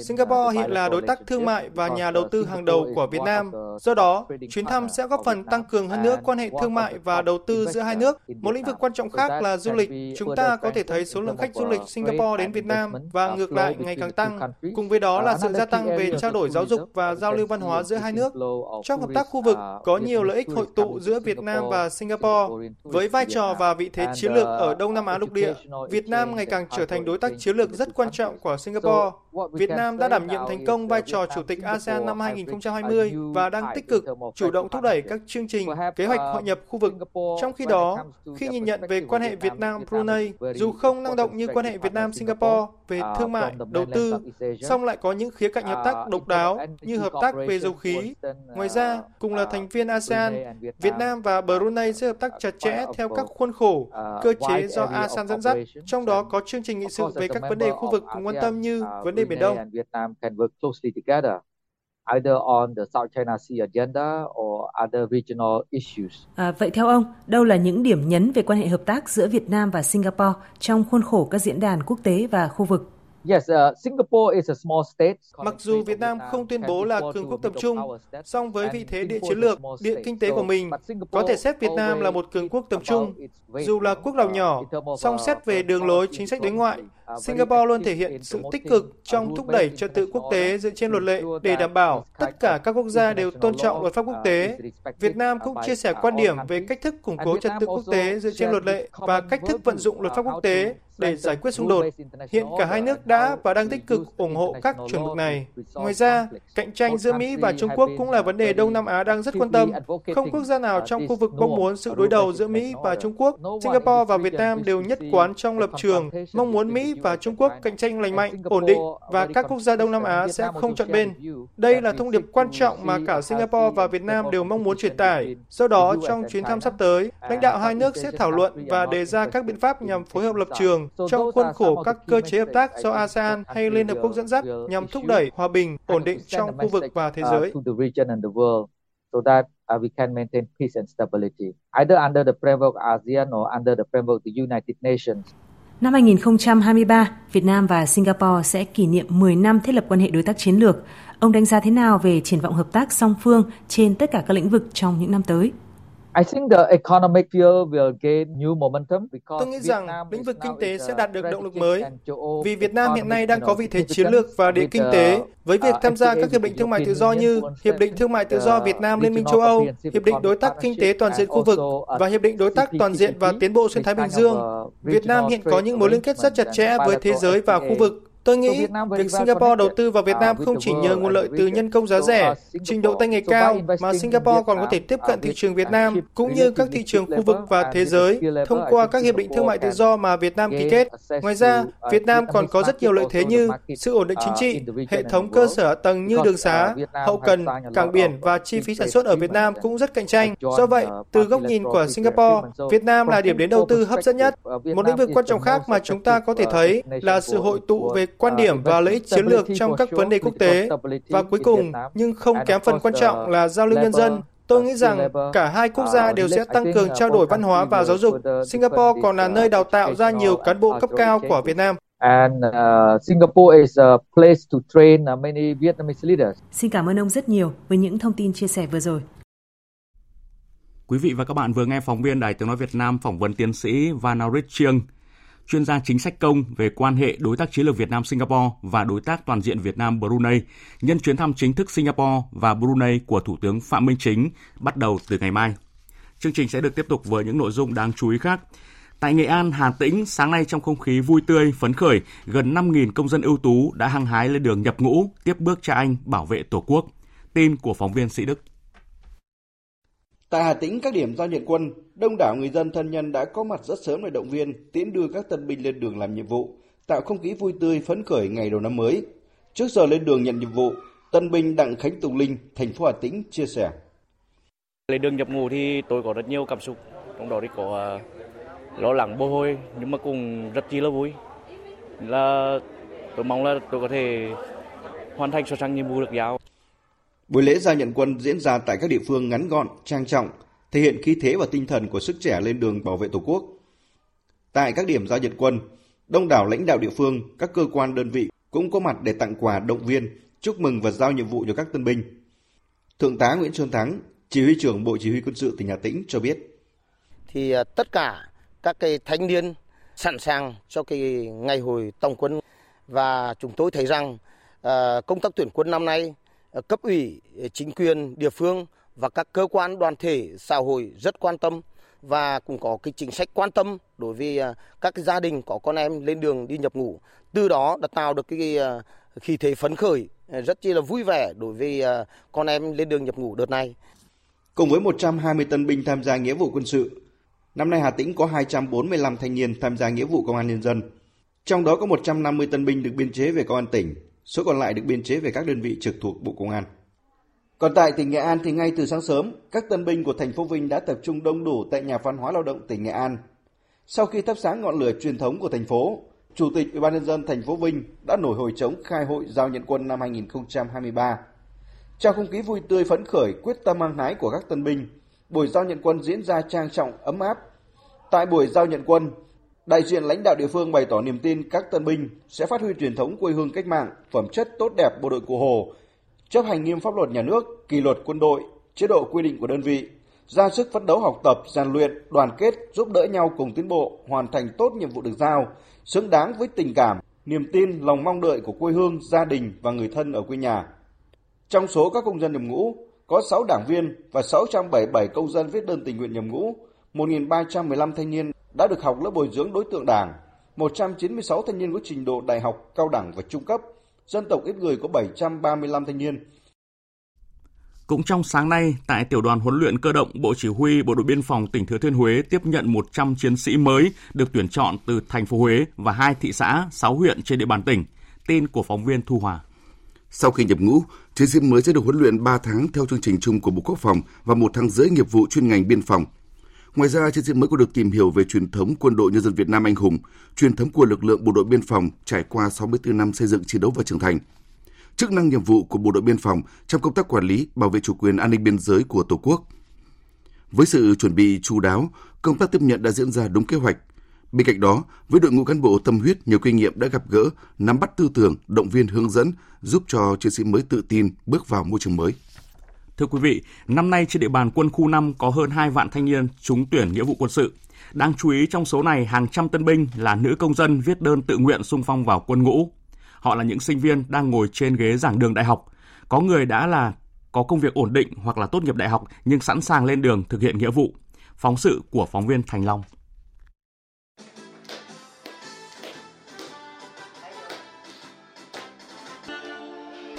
Singapore hiện là đối tác thương mại và nhà đầu tư hàng đầu của Việt Nam. Do đó, chuyến thăm sẽ góp phần tăng cường hơn nữa quan hệ thương mại và đầu tư giữa hai nước. Một lĩnh vực quan trọng khác là du lịch. Chúng ta có thể thấy số lượng khách du lịch Singapore đến Việt Nam và ngược lại ngày càng tăng. Cùng với đó là sự gia tăng về trao đổi giáo dục và giao lưu văn hóa giữa hai nước. Trong hợp tác khu vực, có nhiều lợi ích hội tụ giữa Việt Nam và Singapore. Với vai trò và vị thế chiến lược ở Đông Nam Á lục địa, Việt Nam ngày càng trở thành đối tác chiến lược rất quan trọng của Singapore. Việt Nam đã đảm nhiệm thành công vai trò Chủ tịch ASEAN năm 2020 và đang tích cực chủ động thúc đẩy các chương trình, kế hoạch hội nhập khu vực. Trong khi đó, khi nhìn nhận về quan hệ Việt Nam-Brunei, dù không năng động như quan hệ Việt Nam-Singapore về thương mại, đầu tư, song lại có những khía cạnh hợp tác độc đáo như hợp tác về dầu khí. Ngoài ra, cùng là thành viên ASEAN, Việt Nam và Brunei sẽ hợp tác chặt chẽ theo các khuôn khổ, cơ chế do ASEAN dẫn dắt, trong đó có chương trình nghị sự về các vấn đề khu vực cùng quan tâm như vấn đề Biển Đông. Vietnam can work closely together either on the South China Sea agenda or other regional issues. À, vậy theo ông, đâu là những điểm nhấn về quan hệ hợp tác giữa Việt Nam và Singapore trong khuôn khổ các diễn đàn quốc tế và khu vực? Yes, uh, Singapore is a small state. Mặc dù Việt Nam không tuyên bố là cường quốc tập trung, song với vị thế địa chiến lược, địa kinh tế của mình, có thể xét Việt Nam là một cường quốc tập trung. Dù là quốc đảo nhỏ, song xét về đường lối chính sách đối ngoại, Singapore luôn thể hiện sự tích cực trong thúc đẩy trật tự quốc tế dựa trên luật lệ để đảm bảo tất cả các quốc gia đều tôn trọng luật pháp quốc tế. Việt Nam cũng chia sẻ quan điểm về cách thức củng cố trật tự quốc tế dựa trên luật lệ và cách thức vận dụng luật pháp quốc tế để giải quyết xung đột. Hiện cả hai nước đã và đang tích cực ủng hộ các chuẩn mực này. Ngoài ra, cạnh tranh giữa Mỹ và Trung Quốc cũng là vấn đề Đông Nam Á đang rất quan tâm. Không quốc gia nào trong khu vực mong muốn sự đối đầu giữa Mỹ và Trung Quốc. Singapore và Việt Nam đều nhất quán trong lập trường mong muốn Mỹ và Trung Quốc cạnh tranh lành mạnh, ổn định và các quốc gia Đông Nam Á sẽ không chọn bên. Đây là thông điệp quan trọng mà cả Singapore và Việt Nam đều mong muốn truyền tải. Do đó, trong chuyến thăm sắp tới, lãnh đạo hai nước sẽ thảo luận và đề ra các biện pháp nhằm phối hợp lập trường trong khuôn khổ các cơ chế hợp tác do ASEAN hay Liên Hợp Quốc dẫn dắt nhằm thúc đẩy hòa bình, ổn định trong khu vực và thế giới. so that uh, we can maintain peace and stability, either under the framework of ASEAN or under the framework of the United Nations. Năm 2023, Việt Nam và Singapore sẽ kỷ niệm 10 năm thiết lập quan hệ đối tác chiến lược. Ông đánh giá thế nào về triển vọng hợp tác song phương trên tất cả các lĩnh vực trong những năm tới? I think the economic field will gain new momentum Tôi nghĩ rằng lĩnh vực kinh tế sẽ đạt được động lực mới vì Việt Nam hiện nay đang có vị thế chiến lược và địa kinh tế với việc tham gia các hiệp định thương mại tự do như Hiệp định Thương mại tự do Việt Nam Liên minh châu Âu, Hiệp định Đối tác Kinh tế Toàn diện khu vực và Hiệp định Đối tác Toàn diện và Tiến bộ xuyên Thái Bình Dương. Việt Nam hiện có những mối liên kết rất chặt chẽ với thế giới và khu vực Tôi nghĩ việc Singapore đầu tư vào Việt Nam không chỉ nhờ nguồn lợi từ nhân công giá rẻ, trình độ tay nghề cao, mà Singapore còn có thể tiếp cận thị trường Việt Nam cũng như các thị trường khu vực và thế giới thông qua các hiệp định thương mại tự do mà Việt Nam ký kết. Ngoài ra, Việt Nam còn có rất nhiều lợi thế như sự ổn định chính trị, hệ thống cơ sở tầng như đường xá, hậu cần, cảng biển và chi phí sản xuất ở Việt Nam cũng rất cạnh tranh. Do vậy, từ góc nhìn của Singapore, Việt Nam là điểm đến đầu tư hấp dẫn nhất. Một lĩnh vực quan trọng khác mà chúng ta có thể thấy là sự hội tụ về quan điểm và lợi ích chiến lược trong các vấn đề quốc tế. Và cuối cùng, nhưng không kém phần quan trọng là giao lưu nhân dân. Tôi nghĩ rằng cả hai quốc gia đều sẽ tăng cường trao đổi văn hóa và giáo dục. Singapore còn là nơi đào tạo ra nhiều cán bộ cấp cao của Việt Nam. And uh, Singapore is a place to train many Vietnamese leaders. Xin cảm ơn ông rất nhiều với những thông tin chia sẻ vừa rồi. Quý vị và các bạn vừa nghe phóng viên Đài Tiếng Nói Việt Nam phỏng vấn tiến sĩ Vanarit Chiang, chuyên gia chính sách công về quan hệ đối tác chiến lược Việt Nam Singapore và đối tác toàn diện Việt Nam Brunei nhân chuyến thăm chính thức Singapore và Brunei của Thủ tướng Phạm Minh Chính bắt đầu từ ngày mai. Chương trình sẽ được tiếp tục với những nội dung đáng chú ý khác. Tại Nghệ An, Hà Tĩnh, sáng nay trong không khí vui tươi, phấn khởi, gần 5.000 công dân ưu tú đã hăng hái lên đường nhập ngũ, tiếp bước cha anh bảo vệ Tổ quốc. Tin của phóng viên Sĩ Đức. Tại Hà Tĩnh, các điểm giao nhận quân, đông đảo người dân thân nhân đã có mặt rất sớm để động viên, tiễn đưa các tân binh lên đường làm nhiệm vụ, tạo không khí vui tươi phấn khởi ngày đầu năm mới. Trước giờ lên đường nhận nhiệm vụ, tân binh Đặng Khánh Tùng Linh, thành phố Hà Tĩnh chia sẻ. Lên đường nhập ngũ thì tôi có rất nhiều cảm xúc, trong đó thì có à, lo lắng bồi hồi nhưng mà cũng rất chi là vui. Là tôi mong là tôi có thể hoàn thành xuất sắc nhiệm vụ được giao. Buổi lễ giao nhận quân diễn ra tại các địa phương ngắn gọn, trang trọng, thể hiện khí thế và tinh thần của sức trẻ lên đường bảo vệ Tổ quốc. Tại các điểm giao nhận quân, đông đảo lãnh đạo địa phương, các cơ quan đơn vị cũng có mặt để tặng quà động viên, chúc mừng và giao nhiệm vụ cho các tân binh. Thượng tá Nguyễn Xuân Thắng, chỉ huy trưởng Bộ Chỉ huy quân sự tỉnh Hà Tĩnh cho biết. Thì à, tất cả các cái thanh niên sẵn sàng cho cái ngày hồi tổng quân và chúng tôi thấy rằng à, công tác tuyển quân năm nay Ờ, cấp ủy ờ, chính quyền địa phương và các cơ quan đoàn thể xã hội rất quan tâm và cũng có cái chính sách quan tâm đối với ờ, các cái gia đình có con em lên đường đi nhập ngũ. Từ đó đã tạo được cái khí thế phấn khởi rất chi là vui vẻ đối với con em lên đường nhập ngũ đợt này. Cùng với 120 tân binh tham gia nghĩa vụ quân sự, năm nay Hà Tĩnh có 245 thanh niên tham gia nghĩa vụ công an nhân dân. Trong đó có 150 tân binh được biên chế về công an tỉnh, số còn lại được biên chế về các đơn vị trực thuộc Bộ Công an. Còn tại tỉnh Nghệ An thì ngay từ sáng sớm, các tân binh của thành phố Vinh đã tập trung đông đủ tại nhà văn hóa lao động tỉnh Nghệ An. Sau khi thắp sáng ngọn lửa truyền thống của thành phố, Chủ tịch Ủy ban nhân dân thành phố Vinh đã nổi hồi chống khai hội giao nhận quân năm 2023. Trong không khí vui tươi phấn khởi, quyết tâm mang hái của các tân binh, buổi giao nhận quân diễn ra trang trọng, ấm áp. Tại buổi giao nhận quân, đại diện lãnh đạo địa phương bày tỏ niềm tin các tân binh sẽ phát huy truyền thống quê hương cách mạng, phẩm chất tốt đẹp bộ đội cụ Hồ, chấp hành nghiêm pháp luật nhà nước, kỷ luật quân đội, chế độ quy định của đơn vị, ra sức phấn đấu học tập, rèn luyện, đoàn kết, giúp đỡ nhau cùng tiến bộ, hoàn thành tốt nhiệm vụ được giao, xứng đáng với tình cảm, niềm tin, lòng mong đợi của quê hương, gia đình và người thân ở quê nhà. Trong số các công dân nhập ngũ, có 6 đảng viên và 677 công dân viết đơn tình nguyện nhập ngũ, 1.315 thanh niên đã được học lớp bồi dưỡng đối tượng đảng, 196 thanh niên có trình độ đại học, cao đẳng và trung cấp, dân tộc ít người có 735 thanh niên. Cũng trong sáng nay, tại tiểu đoàn huấn luyện cơ động Bộ Chỉ huy Bộ đội Biên phòng tỉnh Thừa Thiên Huế tiếp nhận 100 chiến sĩ mới được tuyển chọn từ thành phố Huế và hai thị xã, 6 huyện trên địa bàn tỉnh. Tin của phóng viên Thu Hòa. Sau khi nhập ngũ, chiến sĩ mới sẽ được huấn luyện 3 tháng theo chương trình chung của Bộ Quốc phòng và một tháng rưỡi nghiệp vụ chuyên ngành biên phòng. Ngoài ra, chiến sĩ mới có được tìm hiểu về truyền thống quân đội nhân dân Việt Nam anh hùng, truyền thống của lực lượng bộ đội biên phòng trải qua 64 năm xây dựng chiến đấu và trưởng thành. Chức năng nhiệm vụ của bộ đội biên phòng trong công tác quản lý, bảo vệ chủ quyền an ninh biên giới của Tổ quốc. Với sự chuẩn bị chú đáo, công tác tiếp nhận đã diễn ra đúng kế hoạch, Bên cạnh đó, với đội ngũ cán bộ tâm huyết nhiều kinh nghiệm đã gặp gỡ, nắm bắt tư tưởng, động viên hướng dẫn, giúp cho chiến sĩ mới tự tin bước vào môi trường mới. Thưa quý vị, năm nay trên địa bàn quân khu 5 có hơn 2 vạn thanh niên trúng tuyển nghĩa vụ quân sự. Đáng chú ý trong số này hàng trăm tân binh là nữ công dân viết đơn tự nguyện xung phong vào quân ngũ. Họ là những sinh viên đang ngồi trên ghế giảng đường đại học. Có người đã là có công việc ổn định hoặc là tốt nghiệp đại học nhưng sẵn sàng lên đường thực hiện nghĩa vụ. Phóng sự của phóng viên Thành Long.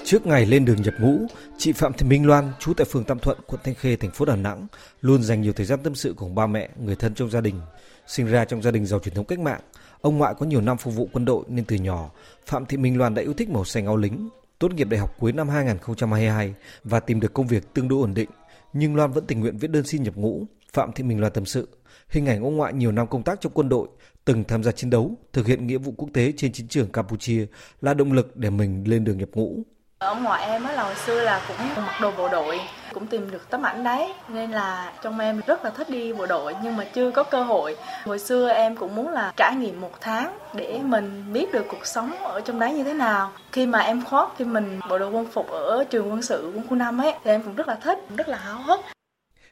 Trước ngày lên đường nhập ngũ, chị Phạm Thị Minh Loan, trú tại phường Tam Thuận, quận Thanh Khê, thành phố Đà Nẵng, luôn dành nhiều thời gian tâm sự cùng ba mẹ, người thân trong gia đình. Sinh ra trong gia đình giàu truyền thống cách mạng, ông ngoại có nhiều năm phục vụ quân đội nên từ nhỏ, Phạm Thị Minh Loan đã yêu thích màu xanh áo lính. Tốt nghiệp đại học cuối năm 2022 và tìm được công việc tương đối ổn định, nhưng Loan vẫn tình nguyện viết đơn xin nhập ngũ. Phạm Thị Minh Loan tâm sự, hình ảnh ông ngoại nhiều năm công tác trong quân đội, từng tham gia chiến đấu, thực hiện nghĩa vụ quốc tế trên chiến trường Campuchia là động lực để mình lên đường nhập ngũ. Ông ngoại em á là hồi xưa là cũng mặc đồ bộ đội, cũng tìm được tấm ảnh đấy nên là trong em rất là thích đi bộ đội nhưng mà chưa có cơ hội. Hồi xưa em cũng muốn là trải nghiệm một tháng để mình biết được cuộc sống ở trong đấy như thế nào. Khi mà em khoác khi mình bộ đồ quân phục ở trường quân sự quân khu 5 ấy thì em cũng rất là thích, rất là háo hức.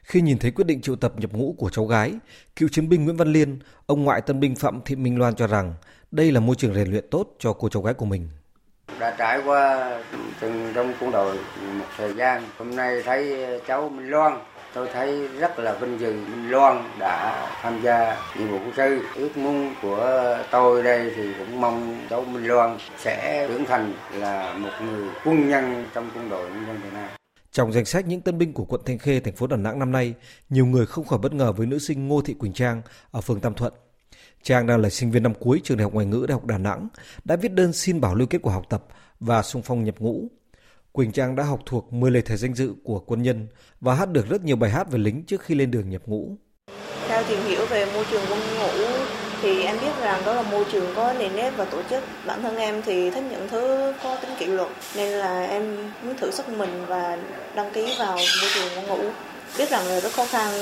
Khi nhìn thấy quyết định triệu tập nhập ngũ của cháu gái, cựu chiến binh Nguyễn Văn Liên, ông ngoại tân binh Phạm Thị Minh Loan cho rằng đây là môi trường rèn luyện tốt cho cô cháu gái của mình đã trải qua từng trong quân đội một thời gian. Hôm nay thấy cháu Minh Loan tôi thấy rất là vinh dự. Minh Loan đã tham gia nhiệm vụ quân sư ước muốn của tôi đây thì cũng mong cháu Minh Loan sẽ trưởng thành là một người quân nhân trong quân đội nhân dân Việt Nam. Trong danh sách những tân binh của quận Thanh Khê, thành phố Đà Nẵng năm nay, nhiều người không khỏi bất ngờ với nữ sinh Ngô Thị Quỳnh Trang ở phường Tam Thuận. Trang đang là sinh viên năm cuối trường Đại học Ngoại ngữ Đại học Đà Nẵng, đã viết đơn xin bảo lưu kết quả học tập và xung phong nhập ngũ. Quỳnh Trang đã học thuộc 10 lời thề danh dự của quân nhân và hát được rất nhiều bài hát về lính trước khi lên đường nhập ngũ. Theo tìm hiểu về môi trường quân ngũ thì em biết rằng đó là môi trường có nền nếp và tổ chức. Bản thân em thì thích những thứ có tính kỷ luật nên là em muốn thử sức mình và đăng ký vào môi trường quân ngũ. Biết rằng là rất khó khăn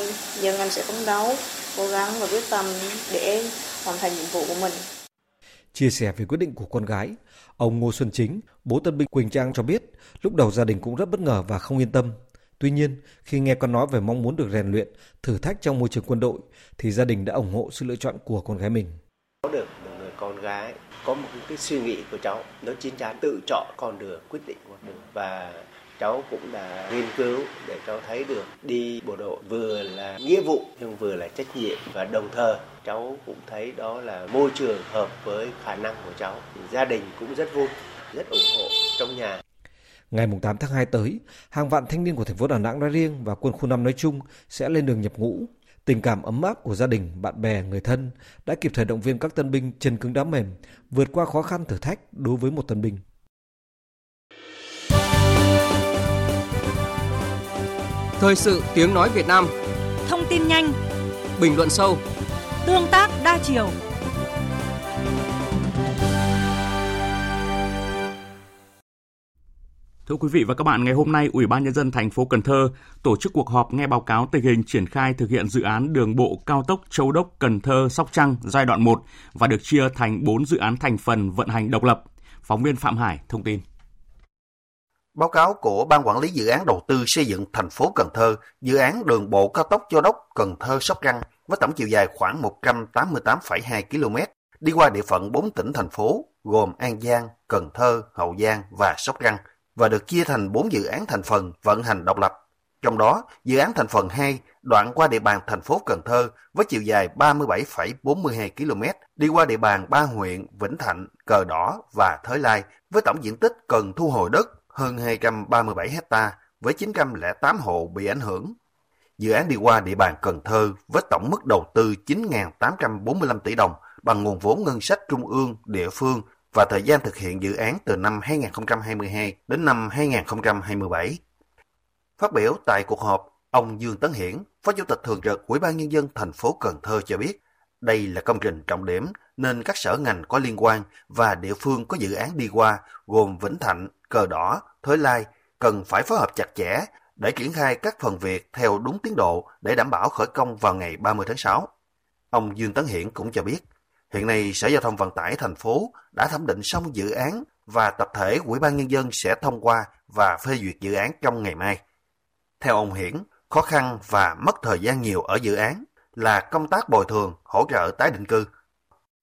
nhưng em sẽ phấn đấu, cố gắng và quyết tâm để hoàn thành nhiệm vụ của mình. Chia sẻ về quyết định của con gái, ông Ngô Xuân Chính, bố tân binh Quỳnh Trang cho biết, lúc đầu gia đình cũng rất bất ngờ và không yên tâm. Tuy nhiên, khi nghe con nói về mong muốn được rèn luyện, thử thách trong môi trường quân đội, thì gia đình đã ủng hộ sự lựa chọn của con gái mình. Có được một người con gái có một cái suy nghĩ của cháu, nó chín chắn tự chọn con đường, quyết định con đường và cháu cũng đã nghiên cứu để cháu thấy được đi bộ đội vừa là nghĩa vụ nhưng vừa là trách nhiệm và đồng thời cháu cũng thấy đó là môi trường hợp với khả năng của cháu gia đình cũng rất vui rất ủng hộ trong nhà Ngày 8 tháng 2 tới, hàng vạn thanh niên của thành phố Đà Nẵng nói riêng và quân khu 5 nói chung sẽ lên đường nhập ngũ. Tình cảm ấm áp của gia đình, bạn bè, người thân đã kịp thời động viên các tân binh chân cứng đá mềm vượt qua khó khăn thử thách đối với một tân binh. Thời sự tiếng nói Việt Nam Thông tin nhanh Bình luận sâu Tương tác đa chiều Thưa quý vị và các bạn, ngày hôm nay, Ủy ban nhân dân thành phố Cần Thơ tổ chức cuộc họp nghe báo cáo tình hình triển khai thực hiện dự án đường bộ cao tốc Châu Đốc Cần Thơ Sóc Trăng giai đoạn 1 và được chia thành 4 dự án thành phần vận hành độc lập. Phóng viên Phạm Hải thông tin. Báo cáo của Ban Quản lý Dự án Đầu tư xây dựng thành phố Cần Thơ, dự án đường bộ cao tốc Châu Đốc Cần Thơ Sóc Trăng với tổng chiều dài khoảng 188,2 km, đi qua địa phận 4 tỉnh thành phố gồm An Giang, Cần Thơ, Hậu Giang và Sóc Trăng và được chia thành 4 dự án thành phần vận hành độc lập. Trong đó, dự án thành phần 2 đoạn qua địa bàn thành phố Cần Thơ với chiều dài 37,42 km, đi qua địa bàn ba huyện Vĩnh Thạnh, Cờ Đỏ và Thới Lai với tổng diện tích cần thu hồi đất hơn 237 hecta với 908 hộ bị ảnh hưởng. Dự án đi qua địa bàn Cần Thơ với tổng mức đầu tư 9.845 tỷ đồng bằng nguồn vốn ngân sách trung ương, địa phương và thời gian thực hiện dự án từ năm 2022 đến năm 2027. Phát biểu tại cuộc họp, ông Dương Tấn Hiển, Phó Chủ tịch Thường trực Ủy ban Nhân dân thành phố Cần Thơ cho biết, đây là công trình trọng điểm nên các sở ngành có liên quan và địa phương có dự án đi qua gồm Vĩnh Thạnh, Cờ Đỏ, Thới Lai cần phải phối hợp chặt chẽ để triển khai các phần việc theo đúng tiến độ để đảm bảo khởi công vào ngày 30 tháng 6. Ông Dương Tấn Hiển cũng cho biết, hiện nay Sở Giao thông Vận tải thành phố đã thẩm định xong dự án và tập thể Ủy ban Nhân dân sẽ thông qua và phê duyệt dự án trong ngày mai. Theo ông Hiển, khó khăn và mất thời gian nhiều ở dự án là công tác bồi thường, hỗ trợ tái định cư.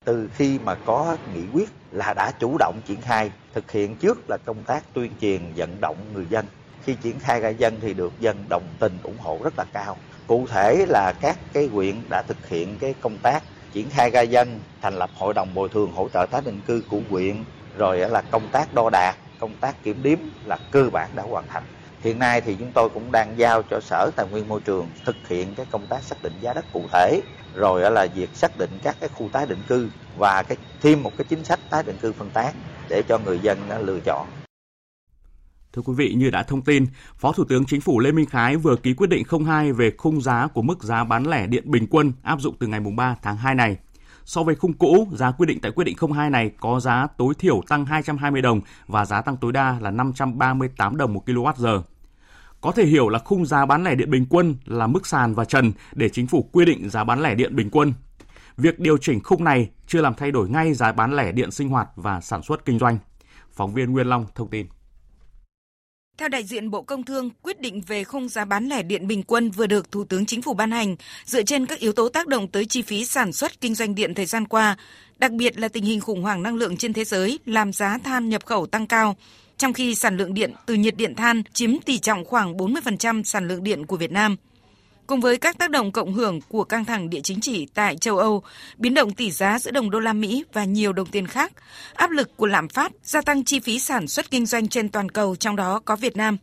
Từ khi mà có nghị quyết là đã chủ động triển khai, thực hiện trước là công tác tuyên truyền vận động người dân. Khi triển khai ra dân thì được dân đồng tình ủng hộ rất là cao. Cụ thể là các cái huyện đã thực hiện cái công tác triển khai ra dân, thành lập hội đồng bồi thường hỗ trợ tái định cư của huyện, rồi là công tác đo đạc, công tác kiểm đếm là cơ bản đã hoàn thành. Hiện nay thì chúng tôi cũng đang giao cho Sở Tài nguyên Môi trường thực hiện cái công tác xác định giá đất cụ thể, rồi là việc xác định các cái khu tái định cư và cái thêm một cái chính sách tái định cư phân tán để cho người dân lựa chọn. Thưa quý vị, như đã thông tin, Phó Thủ tướng Chính phủ Lê Minh Khái vừa ký quyết định 02 về khung giá của mức giá bán lẻ điện bình quân áp dụng từ ngày 3 tháng 2 này. So với khung cũ, giá quy định tại quyết định 02 này có giá tối thiểu tăng 220 đồng và giá tăng tối đa là 538 đồng một kWh. Có thể hiểu là khung giá bán lẻ điện bình quân là mức sàn và trần để chính phủ quy định giá bán lẻ điện bình quân. Việc điều chỉnh khung này chưa làm thay đổi ngay giá bán lẻ điện sinh hoạt và sản xuất kinh doanh. Phóng viên Nguyên Long thông tin. Theo đại diện Bộ Công Thương, quyết định về khung giá bán lẻ điện bình quân vừa được Thủ tướng Chính phủ ban hành dựa trên các yếu tố tác động tới chi phí sản xuất kinh doanh điện thời gian qua, đặc biệt là tình hình khủng hoảng năng lượng trên thế giới làm giá than nhập khẩu tăng cao, trong khi sản lượng điện từ nhiệt điện than chiếm tỷ trọng khoảng 40% sản lượng điện của Việt Nam. Cùng với các tác động cộng hưởng của căng thẳng địa chính trị tại châu Âu, biến động tỷ giá giữa đồng đô la Mỹ và nhiều đồng tiền khác, áp lực của lạm phát, gia tăng chi phí sản xuất kinh doanh trên toàn cầu trong đó có Việt Nam.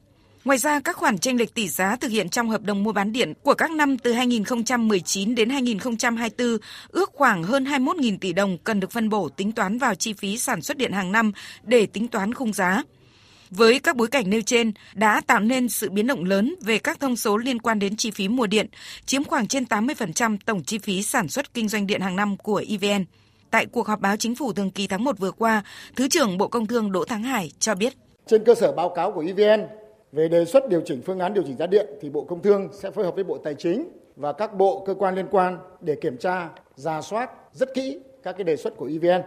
Ngoài ra, các khoản tranh lệch tỷ giá thực hiện trong hợp đồng mua bán điện của các năm từ 2019 đến 2024 ước khoảng hơn 21.000 tỷ đồng cần được phân bổ tính toán vào chi phí sản xuất điện hàng năm để tính toán khung giá. Với các bối cảnh nêu trên đã tạo nên sự biến động lớn về các thông số liên quan đến chi phí mua điện, chiếm khoảng trên 80% tổng chi phí sản xuất kinh doanh điện hàng năm của EVN. Tại cuộc họp báo chính phủ thường kỳ tháng 1 vừa qua, Thứ trưởng Bộ Công Thương Đỗ Thắng Hải cho biết. Trên cơ sở báo cáo của EVN về đề xuất điều chỉnh phương án điều chỉnh giá điện thì Bộ Công Thương sẽ phối hợp với Bộ Tài chính và các bộ cơ quan liên quan để kiểm tra, ra soát rất kỹ các cái đề xuất của EVN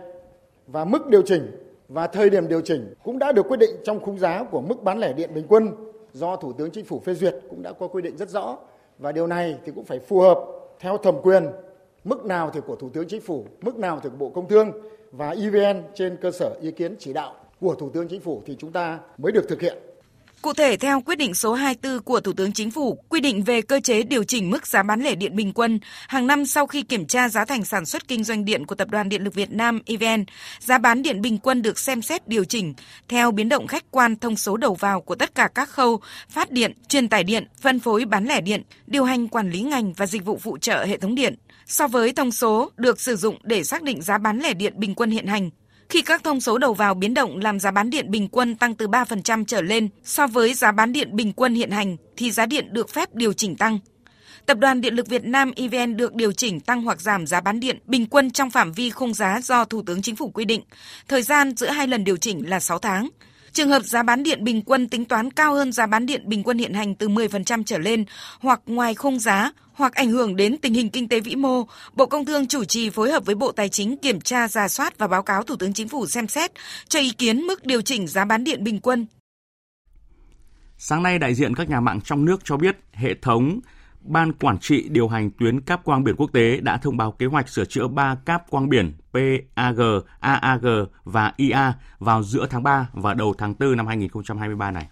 và mức điều chỉnh và thời điểm điều chỉnh cũng đã được quyết định trong khung giá của mức bán lẻ điện bình quân do Thủ tướng Chính phủ phê duyệt cũng đã có quy định rất rõ và điều này thì cũng phải phù hợp theo thẩm quyền mức nào thì của Thủ tướng Chính phủ, mức nào thì của Bộ Công Thương và EVN trên cơ sở ý kiến chỉ đạo của Thủ tướng Chính phủ thì chúng ta mới được thực hiện. Cụ thể, theo quyết định số 24 của Thủ tướng Chính phủ, quy định về cơ chế điều chỉnh mức giá bán lẻ điện bình quân, hàng năm sau khi kiểm tra giá thành sản xuất kinh doanh điện của Tập đoàn Điện lực Việt Nam EVN, giá bán điện bình quân được xem xét điều chỉnh theo biến động khách quan thông số đầu vào của tất cả các khâu phát điện, truyền tải điện, phân phối bán lẻ điện, điều hành quản lý ngành và dịch vụ phụ trợ hệ thống điện. So với thông số được sử dụng để xác định giá bán lẻ điện bình quân hiện hành khi các thông số đầu vào biến động làm giá bán điện bình quân tăng từ 3% trở lên so với giá bán điện bình quân hiện hành thì giá điện được phép điều chỉnh tăng. Tập đoàn Điện lực Việt Nam EVN được điều chỉnh tăng hoặc giảm giá bán điện bình quân trong phạm vi khung giá do Thủ tướng Chính phủ quy định. Thời gian giữa hai lần điều chỉnh là 6 tháng. Trường hợp giá bán điện bình quân tính toán cao hơn giá bán điện bình quân hiện hành từ 10% trở lên hoặc ngoài khung giá hoặc ảnh hưởng đến tình hình kinh tế vĩ mô, Bộ Công Thương chủ trì phối hợp với Bộ Tài chính kiểm tra, giả soát và báo cáo Thủ tướng Chính phủ xem xét cho ý kiến mức điều chỉnh giá bán điện bình quân. Sáng nay, đại diện các nhà mạng trong nước cho biết hệ thống Ban Quản trị điều hành tuyến cáp quang biển quốc tế đã thông báo kế hoạch sửa chữa 3 cáp quang biển PAG, AAG và IA vào giữa tháng 3 và đầu tháng 4 năm 2023 này.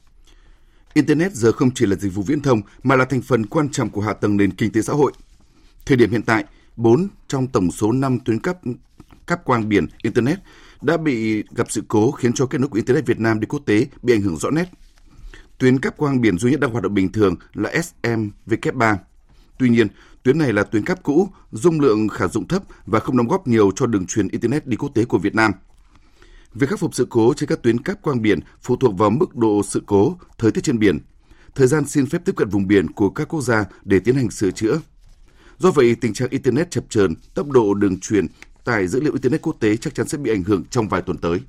Internet giờ không chỉ là dịch vụ viễn thông mà là thành phần quan trọng của hạ tầng nền kinh tế xã hội. Thời điểm hiện tại, 4 trong tổng số 5 tuyến cáp cáp quang biển Internet đã bị gặp sự cố khiến cho kết nối của Internet Việt Nam đi quốc tế bị ảnh hưởng rõ nét. Tuyến cáp quang biển duy nhất đang hoạt động bình thường là SMW3. Tuy nhiên, tuyến này là tuyến cáp cũ, dung lượng khả dụng thấp và không đóng góp nhiều cho đường truyền Internet đi quốc tế của Việt Nam – Việc khắc phục sự cố trên các tuyến cáp quang biển phụ thuộc vào mức độ sự cố, thời tiết trên biển, thời gian xin phép tiếp cận vùng biển của các quốc gia để tiến hành sửa chữa. Do vậy, tình trạng Internet chập chờn, tốc độ đường truyền, tải dữ liệu Internet quốc tế chắc chắn sẽ bị ảnh hưởng trong vài tuần tới.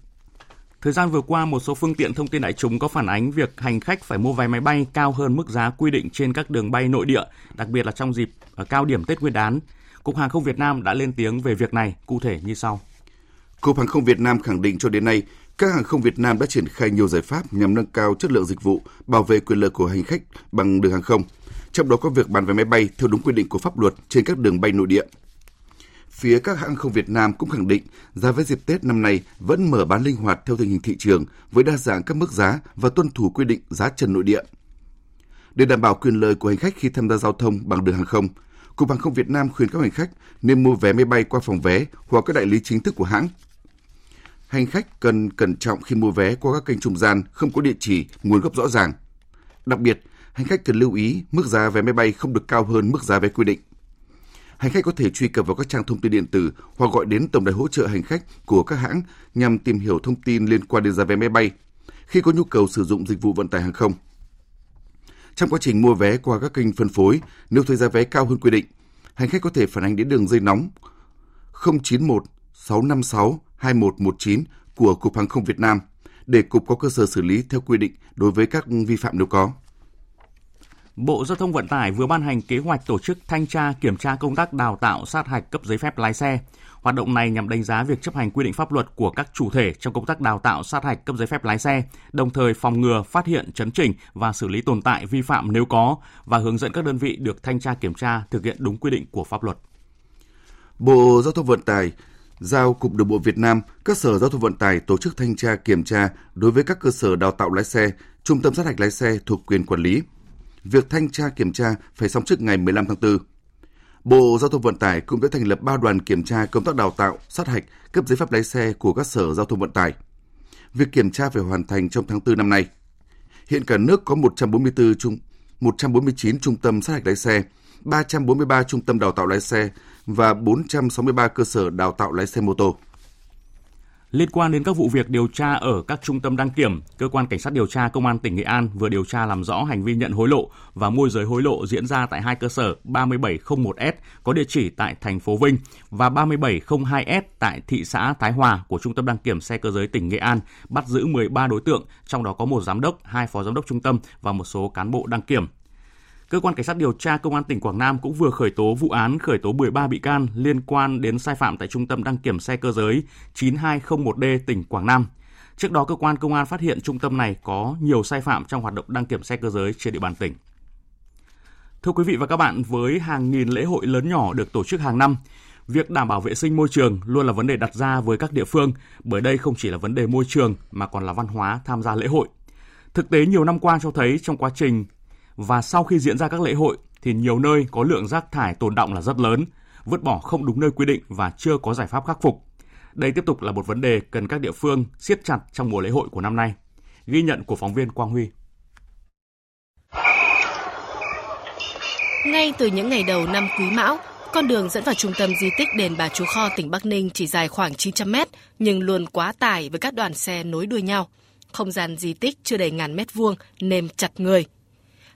Thời gian vừa qua, một số phương tiện thông tin đại chúng có phản ánh việc hành khách phải mua vé máy bay cao hơn mức giá quy định trên các đường bay nội địa, đặc biệt là trong dịp ờ, cao điểm Tết Nguyên đán. Cục Hàng không Việt Nam đã lên tiếng về việc này, cụ thể như sau. Cục Hàng không Việt Nam khẳng định cho đến nay, các hàng không Việt Nam đã triển khai nhiều giải pháp nhằm nâng cao chất lượng dịch vụ, bảo vệ quyền lợi của hành khách bằng đường hàng không, trong đó có việc bán vé máy bay theo đúng quy định của pháp luật trên các đường bay nội địa. Phía các hãng không Việt Nam cũng khẳng định giá vé dịp Tết năm nay vẫn mở bán linh hoạt theo tình hình thị trường với đa dạng các mức giá và tuân thủ quy định giá trần nội địa. Để đảm bảo quyền lợi của hành khách khi tham gia giao thông bằng đường hàng không, Cục Hàng không Việt Nam khuyến cáo hành khách nên mua vé máy bay qua phòng vé hoặc các đại lý chính thức của hãng hành khách cần cẩn trọng khi mua vé qua các kênh trung gian không có địa chỉ, nguồn gốc rõ ràng. Đặc biệt, hành khách cần lưu ý mức giá vé máy bay không được cao hơn mức giá vé quy định. Hành khách có thể truy cập vào các trang thông tin điện tử hoặc gọi đến tổng đài hỗ trợ hành khách của các hãng nhằm tìm hiểu thông tin liên quan đến giá vé máy bay khi có nhu cầu sử dụng dịch vụ vận tải hàng không. Trong quá trình mua vé qua các kênh phân phối, nếu thấy giá vé cao hơn quy định, hành khách có thể phản ánh đến đường dây nóng 091 656 2119 của Cục Hàng không Việt Nam để Cục có cơ sở xử lý theo quy định đối với các vi phạm nếu có. Bộ Giao thông Vận tải vừa ban hành kế hoạch tổ chức thanh tra kiểm tra công tác đào tạo sát hạch cấp giấy phép lái xe. Hoạt động này nhằm đánh giá việc chấp hành quy định pháp luật của các chủ thể trong công tác đào tạo sát hạch cấp giấy phép lái xe, đồng thời phòng ngừa, phát hiện, chấn chỉnh và xử lý tồn tại vi phạm nếu có và hướng dẫn các đơn vị được thanh tra kiểm tra thực hiện đúng quy định của pháp luật. Bộ Giao thông Vận tải giao Cục Đường bộ Việt Nam, các sở giao thông vận tải tổ chức thanh tra kiểm tra đối với các cơ sở đào tạo lái xe, trung tâm sát hạch lái xe thuộc quyền quản lý. Việc thanh tra kiểm tra phải xong trước ngày 15 tháng 4. Bộ Giao thông Vận tải cũng đã thành lập 3 đoàn kiểm tra công tác đào tạo, sát hạch, cấp giấy phép lái xe của các sở giao thông vận tải. Việc kiểm tra phải hoàn thành trong tháng 4 năm nay. Hiện cả nước có 144 trung 149 trung tâm sát hạch lái xe, 343 trung tâm đào tạo lái xe và 463 cơ sở đào tạo lái xe mô tô. Liên quan đến các vụ việc điều tra ở các trung tâm đăng kiểm, cơ quan cảnh sát điều tra công an tỉnh Nghệ An vừa điều tra làm rõ hành vi nhận hối lộ và môi giới hối lộ diễn ra tại hai cơ sở 3701S có địa chỉ tại thành phố Vinh và 3702S tại thị xã Thái Hòa của trung tâm đăng kiểm xe cơ giới tỉnh Nghệ An, bắt giữ 13 đối tượng, trong đó có một giám đốc, hai phó giám đốc trung tâm và một số cán bộ đăng kiểm. Cơ quan Cảnh sát điều tra Công an tỉnh Quảng Nam cũng vừa khởi tố vụ án khởi tố 13 bị can liên quan đến sai phạm tại Trung tâm đăng kiểm xe cơ giới 9201D tỉnh Quảng Nam. Trước đó, cơ quan công an phát hiện trung tâm này có nhiều sai phạm trong hoạt động đăng kiểm xe cơ giới trên địa bàn tỉnh. Thưa quý vị và các bạn, với hàng nghìn lễ hội lớn nhỏ được tổ chức hàng năm, việc đảm bảo vệ sinh môi trường luôn là vấn đề đặt ra với các địa phương, bởi đây không chỉ là vấn đề môi trường mà còn là văn hóa tham gia lễ hội. Thực tế nhiều năm qua cho thấy trong quá trình và sau khi diễn ra các lễ hội thì nhiều nơi có lượng rác thải tồn động là rất lớn, vứt bỏ không đúng nơi quy định và chưa có giải pháp khắc phục. Đây tiếp tục là một vấn đề cần các địa phương siết chặt trong mùa lễ hội của năm nay. Ghi nhận của phóng viên Quang Huy. Ngay từ những ngày đầu năm Quý Mão, con đường dẫn vào trung tâm di tích đền Bà Chúa Kho tỉnh Bắc Ninh chỉ dài khoảng 900 mét nhưng luôn quá tải với các đoàn xe nối đuôi nhau. Không gian di tích chưa đầy ngàn mét vuông, nềm chặt người –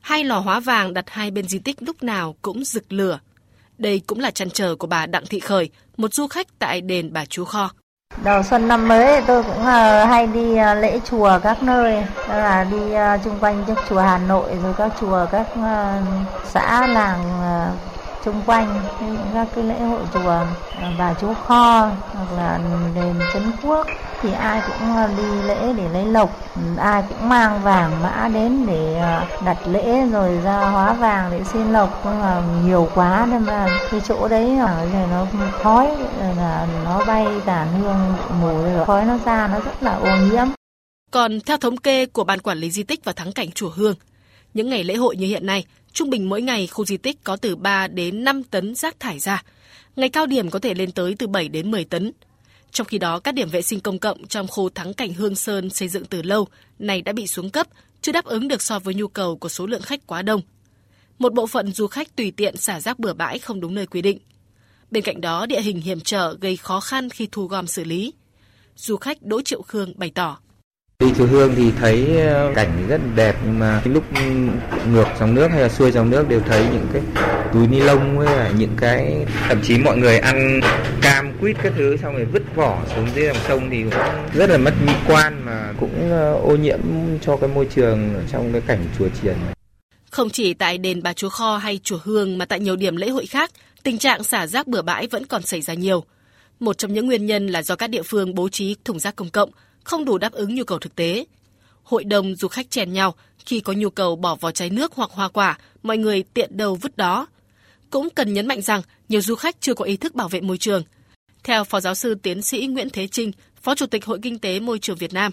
Hai lò hóa vàng đặt hai bên di tích lúc nào cũng rực lửa. Đây cũng là chăn trở của bà Đặng Thị Khởi, một du khách tại đền Bà Chúa Kho. Đầu xuân năm mới tôi cũng ờ, hay đi ờ, lễ chùa các nơi, đó là đi ờ, chung quanh các chùa Hà Nội rồi các chùa các xã làng xung quanh các cái lễ hội chùa à, bà chúa kho hoặc là đền trấn quốc thì ai cũng à, đi lễ để lấy lộc ai cũng mang vàng mã đến để à, đặt lễ rồi ra hóa vàng để xin lộc. Nhưng mà nhiều quá nên mà cái chỗ đấy ở rồi nó khói rồi là nó bay tàn hương mùi rồi khói nó ra nó rất là ô nhiễm. Còn theo thống kê của Ban Quản lý Di tích và Thắng cảnh Chùa Hương, những ngày lễ hội như hiện nay, trung bình mỗi ngày khu di tích có từ 3 đến 5 tấn rác thải ra. Ngày cao điểm có thể lên tới từ 7 đến 10 tấn. Trong khi đó, các điểm vệ sinh công cộng trong khu thắng cảnh Hương Sơn xây dựng từ lâu này đã bị xuống cấp, chưa đáp ứng được so với nhu cầu của số lượng khách quá đông. Một bộ phận du khách tùy tiện xả rác bừa bãi không đúng nơi quy định. Bên cạnh đó, địa hình hiểm trở gây khó khăn khi thu gom xử lý. Du khách Đỗ Triệu Khương bày tỏ. Đi chùa Hương thì thấy ờ, cảnh rất đẹp nhưng mà lúc ngược dòng nước hay là xuôi dòng nước đều thấy những cái túi ni lông với là những cái thậm chí mọi người ăn cam quýt các thứ xong rồi vứt vỏ xuống dưới dòng sông thì cũng rất là mất mỹ quan mà cũng ờ, ô nhiễm cho cái môi trường trong cái cảnh chùa chiền. Không chỉ tại đền Bà Chúa Kho hay chùa Hương mà tại nhiều điểm lễ hội khác, tình trạng xả rác bừa bãi vẫn còn xảy ra nhiều. Một trong những nguyên nhân là do các địa phương bố trí thùng rác công cộng, không đủ đáp ứng nhu cầu thực tế. Hội đồng du khách chèn nhau, khi có nhu cầu bỏ vỏ trái nước hoặc hoa quả, mọi người tiện đầu vứt đó. Cũng cần nhấn mạnh rằng nhiều du khách chưa có ý thức bảo vệ môi trường. Theo Phó Giáo sư Tiến sĩ Nguyễn Thế Trinh, Phó Chủ tịch Hội Kinh tế Môi trường Việt Nam,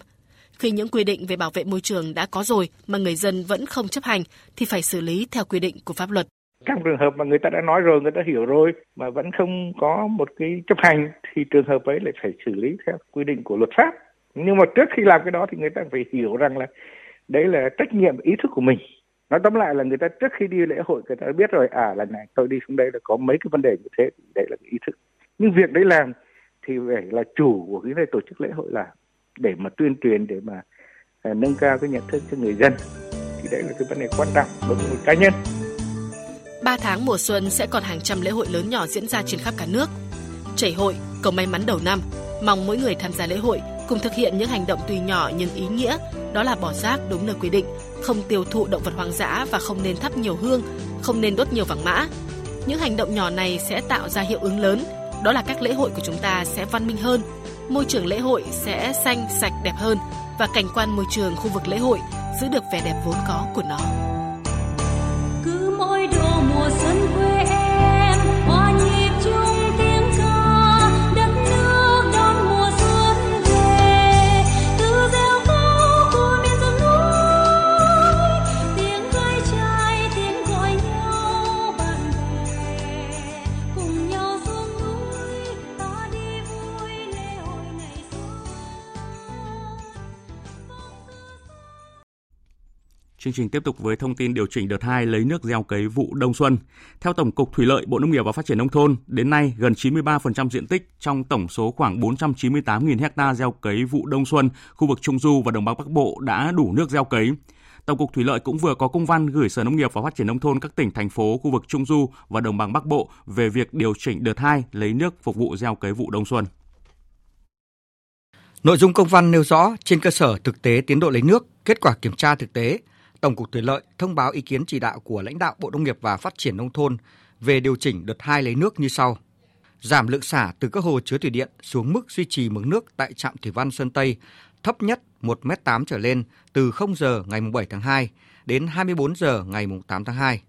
khi những quy định về bảo vệ môi trường đã có rồi mà người dân vẫn không chấp hành thì phải xử lý theo quy định của pháp luật. Trong trường hợp mà người ta đã nói rồi, người ta hiểu rồi mà vẫn không có một cái chấp hành thì trường hợp ấy lại phải xử lý theo quy định của luật pháp nhưng mà trước khi làm cái đó thì người ta phải hiểu rằng là đấy là trách nhiệm ý thức của mình. Nói tóm lại là người ta trước khi đi lễ hội người ta biết rồi à lần này tôi đi xuống đây là có mấy cái vấn đề như thế đấy là cái ý thức. Nhưng việc đấy làm thì phải là chủ của cái này tổ chức lễ hội là để mà tuyên truyền để mà à, nâng cao cái nhận thức cho người dân. Thì đấy là cái vấn đề quan trọng đối với một cá nhân. Ba tháng mùa xuân sẽ còn hàng trăm lễ hội lớn nhỏ diễn ra trên khắp cả nước. Chảy hội, cầu may mắn đầu năm, mong mỗi người tham gia lễ hội cùng thực hiện những hành động tuy nhỏ nhưng ý nghĩa, đó là bỏ rác đúng nơi quy định, không tiêu thụ động vật hoang dã và không nên thắp nhiều hương, không nên đốt nhiều vàng mã. Những hành động nhỏ này sẽ tạo ra hiệu ứng lớn, đó là các lễ hội của chúng ta sẽ văn minh hơn, môi trường lễ hội sẽ xanh, sạch, đẹp hơn và cảnh quan môi trường khu vực lễ hội giữ được vẻ đẹp vốn có của nó. Chương trình tiếp tục với thông tin điều chỉnh đợt 2 lấy nước gieo cấy vụ đông xuân. Theo Tổng cục Thủy lợi Bộ Nông nghiệp và Phát triển nông thôn, đến nay gần 93% diện tích trong tổng số khoảng 498.000 ha gieo cấy vụ đông xuân, khu vực Trung du và Đồng bằng Bắc Bộ đã đủ nước gieo cấy. Tổng cục Thủy lợi cũng vừa có công văn gửi Sở Nông nghiệp và Phát triển nông thôn các tỉnh thành phố khu vực Trung du và Đồng bằng Bắc Bộ về việc điều chỉnh đợt 2 lấy nước phục vụ gieo cấy vụ đông xuân. Nội dung công văn nêu rõ trên cơ sở thực tế tiến độ lấy nước, kết quả kiểm tra thực tế, Tổng cục Thủy lợi thông báo ý kiến chỉ đạo của lãnh đạo Bộ Nông nghiệp và Phát triển nông thôn về điều chỉnh đợt 2 lấy nước như sau: giảm lượng xả từ các hồ chứa thủy điện xuống mức duy trì mực nước tại trạm thủy văn Sơn Tây thấp nhất 1m8 trở lên từ 0 giờ ngày 7 tháng 2 đến 24 giờ ngày 8 tháng 2.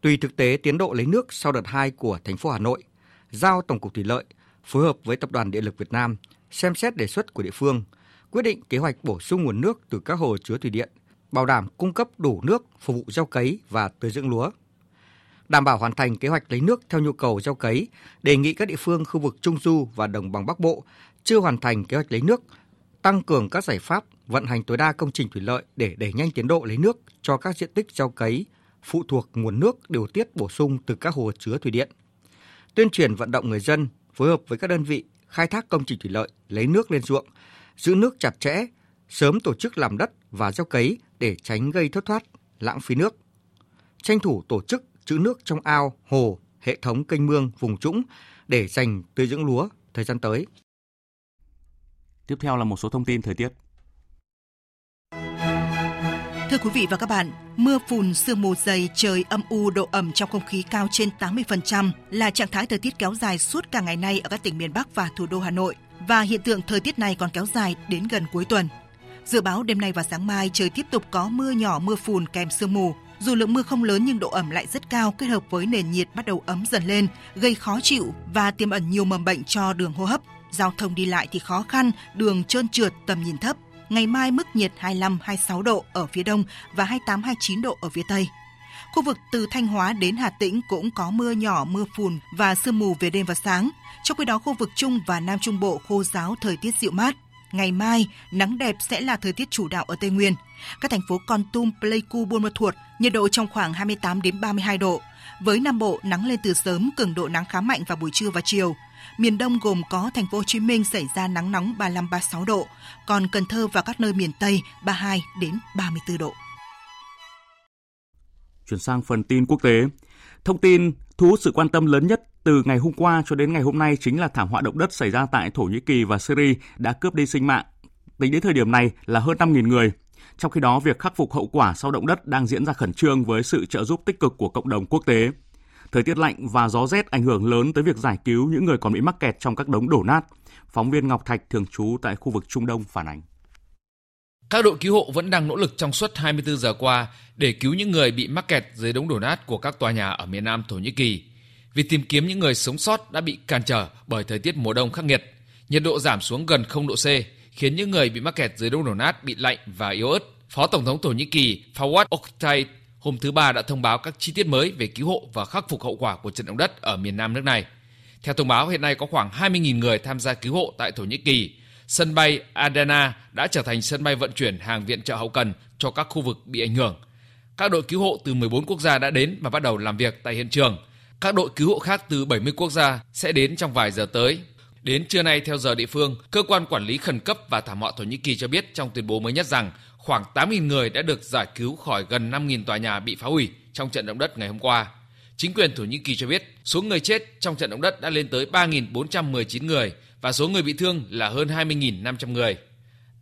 Tùy thực tế tiến độ lấy nước sau đợt 2 của thành phố Hà Nội, giao Tổng cục Thủy lợi phối hợp với Tập đoàn Điện lực Việt Nam xem xét đề xuất của địa phương, quyết định kế hoạch bổ sung nguồn nước từ các hồ chứa thủy điện, bảo đảm cung cấp đủ nước phục vụ gieo cấy và tưới dưỡng lúa. Đảm bảo hoàn thành kế hoạch lấy nước theo nhu cầu gieo cấy, đề nghị các địa phương khu vực Trung Du và Đồng bằng Bắc Bộ chưa hoàn thành kế hoạch lấy nước tăng cường các giải pháp vận hành tối đa công trình thủy lợi để đẩy nhanh tiến độ lấy nước cho các diện tích gieo cấy phụ thuộc nguồn nước điều tiết bổ sung từ các hồ chứa thủy điện. Tuyên truyền vận động người dân phối hợp với các đơn vị khai thác công trình thủy lợi lấy nước lên ruộng, giữ nước chặt chẽ, sớm tổ chức làm đất và gieo cấy để tránh gây thất thoát, lãng phí nước. Tranh thủ tổ chức trữ nước trong ao, hồ, hệ thống kênh mương vùng trũng để dành tưới dưỡng lúa thời gian tới. Tiếp theo là một số thông tin thời tiết. Thưa quý vị và các bạn, mưa phùn, sương mù dày, trời âm u, độ ẩm trong không khí cao trên 80% là trạng thái thời tiết kéo dài suốt cả ngày nay ở các tỉnh miền Bắc và thủ đô Hà Nội. Và hiện tượng thời tiết này còn kéo dài đến gần cuối tuần. Dự báo đêm nay và sáng mai trời tiếp tục có mưa nhỏ mưa phùn kèm sương mù. Dù lượng mưa không lớn nhưng độ ẩm lại rất cao kết hợp với nền nhiệt bắt đầu ấm dần lên, gây khó chịu và tiềm ẩn nhiều mầm bệnh cho đường hô hấp. Giao thông đi lại thì khó khăn, đường trơn trượt, tầm nhìn thấp. Ngày mai mức nhiệt 25-26 độ ở phía đông và 28-29 độ ở phía tây. Khu vực từ Thanh Hóa đến Hà Tĩnh cũng có mưa nhỏ, mưa phùn và sương mù về đêm và sáng. Trong khi đó khu vực Trung và Nam Trung Bộ khô giáo thời tiết dịu mát. Ngày mai, nắng đẹp sẽ là thời tiết chủ đạo ở Tây Nguyên. Các thành phố Con Tum, Pleiku, Buôn Ma Thuột, nhiệt độ trong khoảng 28 đến 32 độ. Với Nam Bộ, nắng lên từ sớm, cường độ nắng khá mạnh vào buổi trưa và chiều. Miền Đông gồm có thành phố Hồ Chí Minh xảy ra nắng nóng 35-36 độ, còn Cần Thơ và các nơi miền Tây 32 đến 34 độ. Chuyển sang phần tin quốc tế. Thông tin thu hút sự quan tâm lớn nhất từ ngày hôm qua cho đến ngày hôm nay chính là thảm họa động đất xảy ra tại Thổ Nhĩ Kỳ và Syria đã cướp đi sinh mạng. Tính đến thời điểm này là hơn 5.000 người. Trong khi đó, việc khắc phục hậu quả sau động đất đang diễn ra khẩn trương với sự trợ giúp tích cực của cộng đồng quốc tế. Thời tiết lạnh và gió rét ảnh hưởng lớn tới việc giải cứu những người còn bị mắc kẹt trong các đống đổ nát. Phóng viên Ngọc Thạch thường trú tại khu vực Trung Đông phản ánh. Các đội cứu hộ vẫn đang nỗ lực trong suốt 24 giờ qua để cứu những người bị mắc kẹt dưới đống đổ nát của các tòa nhà ở miền Nam Thổ Nhĩ Kỳ. Việc tìm kiếm những người sống sót đã bị cản trở bởi thời tiết mùa đông khắc nghiệt. Nhiệt độ giảm xuống gần 0 độ C, khiến những người bị mắc kẹt dưới đống đổ nát bị lạnh và yếu ớt. Phó Tổng thống Thổ Nhĩ Kỳ Fawad Oktay hôm thứ Ba đã thông báo các chi tiết mới về cứu hộ và khắc phục hậu quả của trận động đất ở miền nam nước này. Theo thông báo, hiện nay có khoảng 20.000 người tham gia cứu hộ tại Thổ Nhĩ Kỳ. Sân bay Adana đã trở thành sân bay vận chuyển hàng viện trợ hậu cần cho các khu vực bị ảnh hưởng. Các đội cứu hộ từ 14 quốc gia đã đến và bắt đầu làm việc tại hiện trường. Các đội cứu hộ khác từ 70 quốc gia sẽ đến trong vài giờ tới. Đến trưa nay theo giờ địa phương, cơ quan quản lý khẩn cấp và thảm họa Thổ Nhĩ Kỳ cho biết trong tuyên bố mới nhất rằng khoảng 8.000 người đã được giải cứu khỏi gần 5.000 tòa nhà bị phá hủy trong trận động đất ngày hôm qua. Chính quyền Thổ Nhĩ Kỳ cho biết số người chết trong trận động đất đã lên tới 3.419 người và số người bị thương là hơn 20.500 người.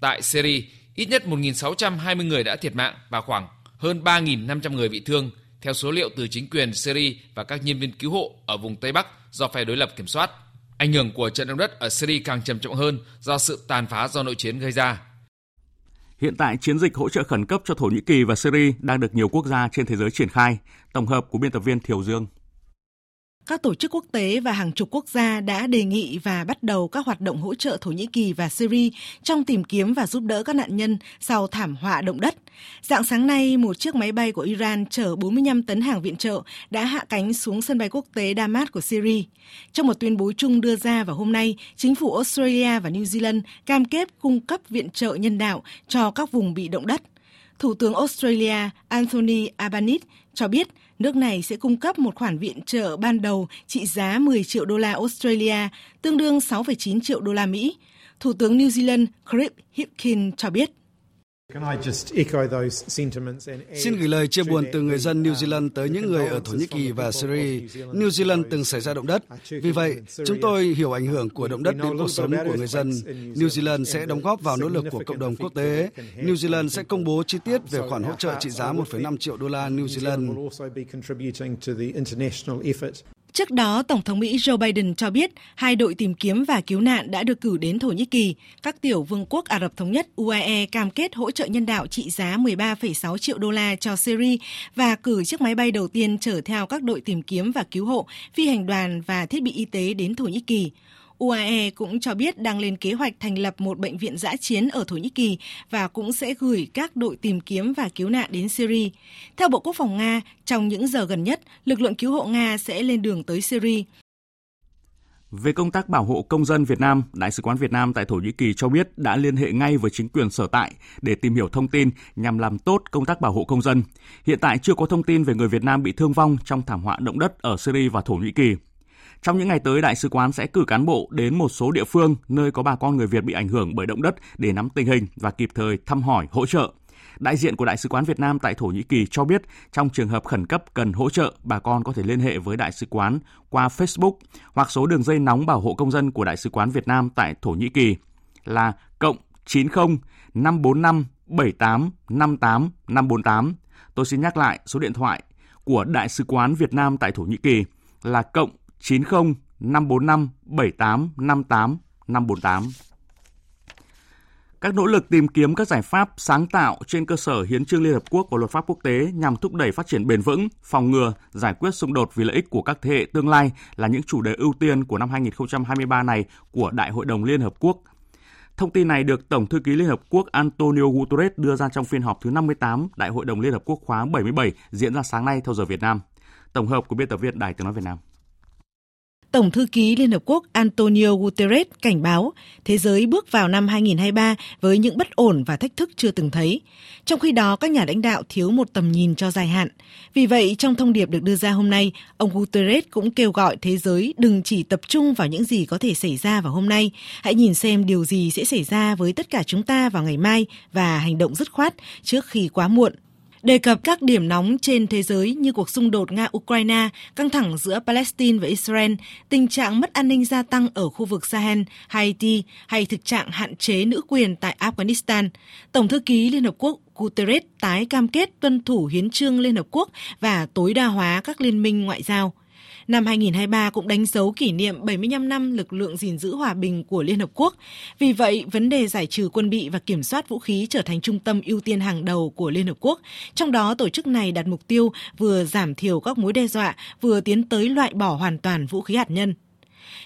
Tại Syria, ít nhất 1.620 người đã thiệt mạng và khoảng hơn 3.500 người bị thương, theo số liệu từ chính quyền Syria và các nhân viên cứu hộ ở vùng Tây Bắc do phe đối lập kiểm soát. Ảnh hưởng của trận động đất ở Syria càng trầm trọng hơn do sự tàn phá do nội chiến gây ra. Hiện tại, chiến dịch hỗ trợ khẩn cấp cho Thổ Nhĩ Kỳ và Syria đang được nhiều quốc gia trên thế giới triển khai. Tổng hợp của biên tập viên Thiều Dương các tổ chức quốc tế và hàng chục quốc gia đã đề nghị và bắt đầu các hoạt động hỗ trợ Thổ Nhĩ Kỳ và Syria trong tìm kiếm và giúp đỡ các nạn nhân sau thảm họa động đất. Dạng sáng nay, một chiếc máy bay của Iran chở 45 tấn hàng viện trợ đã hạ cánh xuống sân bay quốc tế Damas của Syria. Trong một tuyên bố chung đưa ra vào hôm nay, chính phủ Australia và New Zealand cam kết cung cấp viện trợ nhân đạo cho các vùng bị động đất – Thủ tướng Australia Anthony Albanese cho biết nước này sẽ cung cấp một khoản viện trợ ban đầu trị giá 10 triệu đô la Australia, tương đương 6,9 triệu đô la Mỹ. Thủ tướng New Zealand Chris Hipkins cho biết. Xin gửi lời chia buồn từ người dân New Zealand tới những người ở Thổ Nhĩ Kỳ và Syria. New Zealand từng xảy ra động đất. Vì vậy, chúng tôi hiểu ảnh hưởng của động đất đến cuộc sống của người dân. New Zealand sẽ đóng góp vào nỗ lực của cộng đồng quốc tế. New Zealand sẽ công bố chi tiết về khoản hỗ trợ trị giá 1,5 triệu đô la New Zealand. Trước đó, Tổng thống Mỹ Joe Biden cho biết hai đội tìm kiếm và cứu nạn đã được cử đến Thổ Nhĩ Kỳ. Các tiểu vương quốc Ả Rập Thống Nhất UAE cam kết hỗ trợ nhân đạo trị giá 13,6 triệu đô la cho Syria và cử chiếc máy bay đầu tiên chở theo các đội tìm kiếm và cứu hộ, phi hành đoàn và thiết bị y tế đến Thổ Nhĩ Kỳ. UAE cũng cho biết đang lên kế hoạch thành lập một bệnh viện giã chiến ở Thổ Nhĩ Kỳ và cũng sẽ gửi các đội tìm kiếm và cứu nạn đến Syria. Theo Bộ Quốc phòng Nga, trong những giờ gần nhất, lực lượng cứu hộ Nga sẽ lên đường tới Syria. Về công tác bảo hộ công dân Việt Nam, Đại sứ quán Việt Nam tại Thổ Nhĩ Kỳ cho biết đã liên hệ ngay với chính quyền sở tại để tìm hiểu thông tin nhằm làm tốt công tác bảo hộ công dân. Hiện tại chưa có thông tin về người Việt Nam bị thương vong trong thảm họa động đất ở Syria và Thổ Nhĩ Kỳ. Trong những ngày tới, Đại sứ quán sẽ cử cán bộ đến một số địa phương nơi có bà con người Việt bị ảnh hưởng bởi động đất để nắm tình hình và kịp thời thăm hỏi, hỗ trợ. Đại diện của Đại sứ quán Việt Nam tại Thổ Nhĩ Kỳ cho biết trong trường hợp khẩn cấp cần hỗ trợ, bà con có thể liên hệ với Đại sứ quán qua Facebook hoặc số đường dây nóng bảo hộ công dân của Đại sứ quán Việt Nam tại Thổ Nhĩ Kỳ là cộng 90 545 78 58 548. Tôi xin nhắc lại số điện thoại của Đại sứ quán Việt Nam tại Thổ Nhĩ Kỳ là cộng 90 545 78 58 548. Các nỗ lực tìm kiếm các giải pháp sáng tạo trên cơ sở hiến trương Liên Hợp Quốc và luật pháp quốc tế nhằm thúc đẩy phát triển bền vững, phòng ngừa, giải quyết xung đột vì lợi ích của các thế hệ tương lai là những chủ đề ưu tiên của năm 2023 này của Đại hội đồng Liên Hợp Quốc. Thông tin này được Tổng thư ký Liên Hợp Quốc Antonio Guterres đưa ra trong phiên họp thứ 58 Đại hội đồng Liên Hợp Quốc khóa 77 diễn ra sáng nay theo giờ Việt Nam. Tổng hợp của biên tập viên Đài Tiếng Nói Việt Nam. Tổng thư ký Liên Hợp Quốc Antonio Guterres cảnh báo thế giới bước vào năm 2023 với những bất ổn và thách thức chưa từng thấy. Trong khi đó, các nhà lãnh đạo thiếu một tầm nhìn cho dài hạn. Vì vậy, trong thông điệp được đưa ra hôm nay, ông Guterres cũng kêu gọi thế giới đừng chỉ tập trung vào những gì có thể xảy ra vào hôm nay. Hãy nhìn xem điều gì sẽ xảy ra với tất cả chúng ta vào ngày mai và hành động dứt khoát trước khi quá muộn đề cập các điểm nóng trên thế giới như cuộc xung đột Nga-Ukraine, căng thẳng giữa Palestine và Israel, tình trạng mất an ninh gia tăng ở khu vực Sahel, Haiti hay thực trạng hạn chế nữ quyền tại Afghanistan. Tổng thư ký Liên Hợp Quốc Guterres tái cam kết tuân thủ hiến trương Liên Hợp Quốc và tối đa hóa các liên minh ngoại giao. Năm 2023 cũng đánh dấu kỷ niệm 75 năm lực lượng gìn giữ hòa bình của Liên Hợp Quốc. Vì vậy, vấn đề giải trừ quân bị và kiểm soát vũ khí trở thành trung tâm ưu tiên hàng đầu của Liên Hợp Quốc. Trong đó, tổ chức này đặt mục tiêu vừa giảm thiểu các mối đe dọa, vừa tiến tới loại bỏ hoàn toàn vũ khí hạt nhân.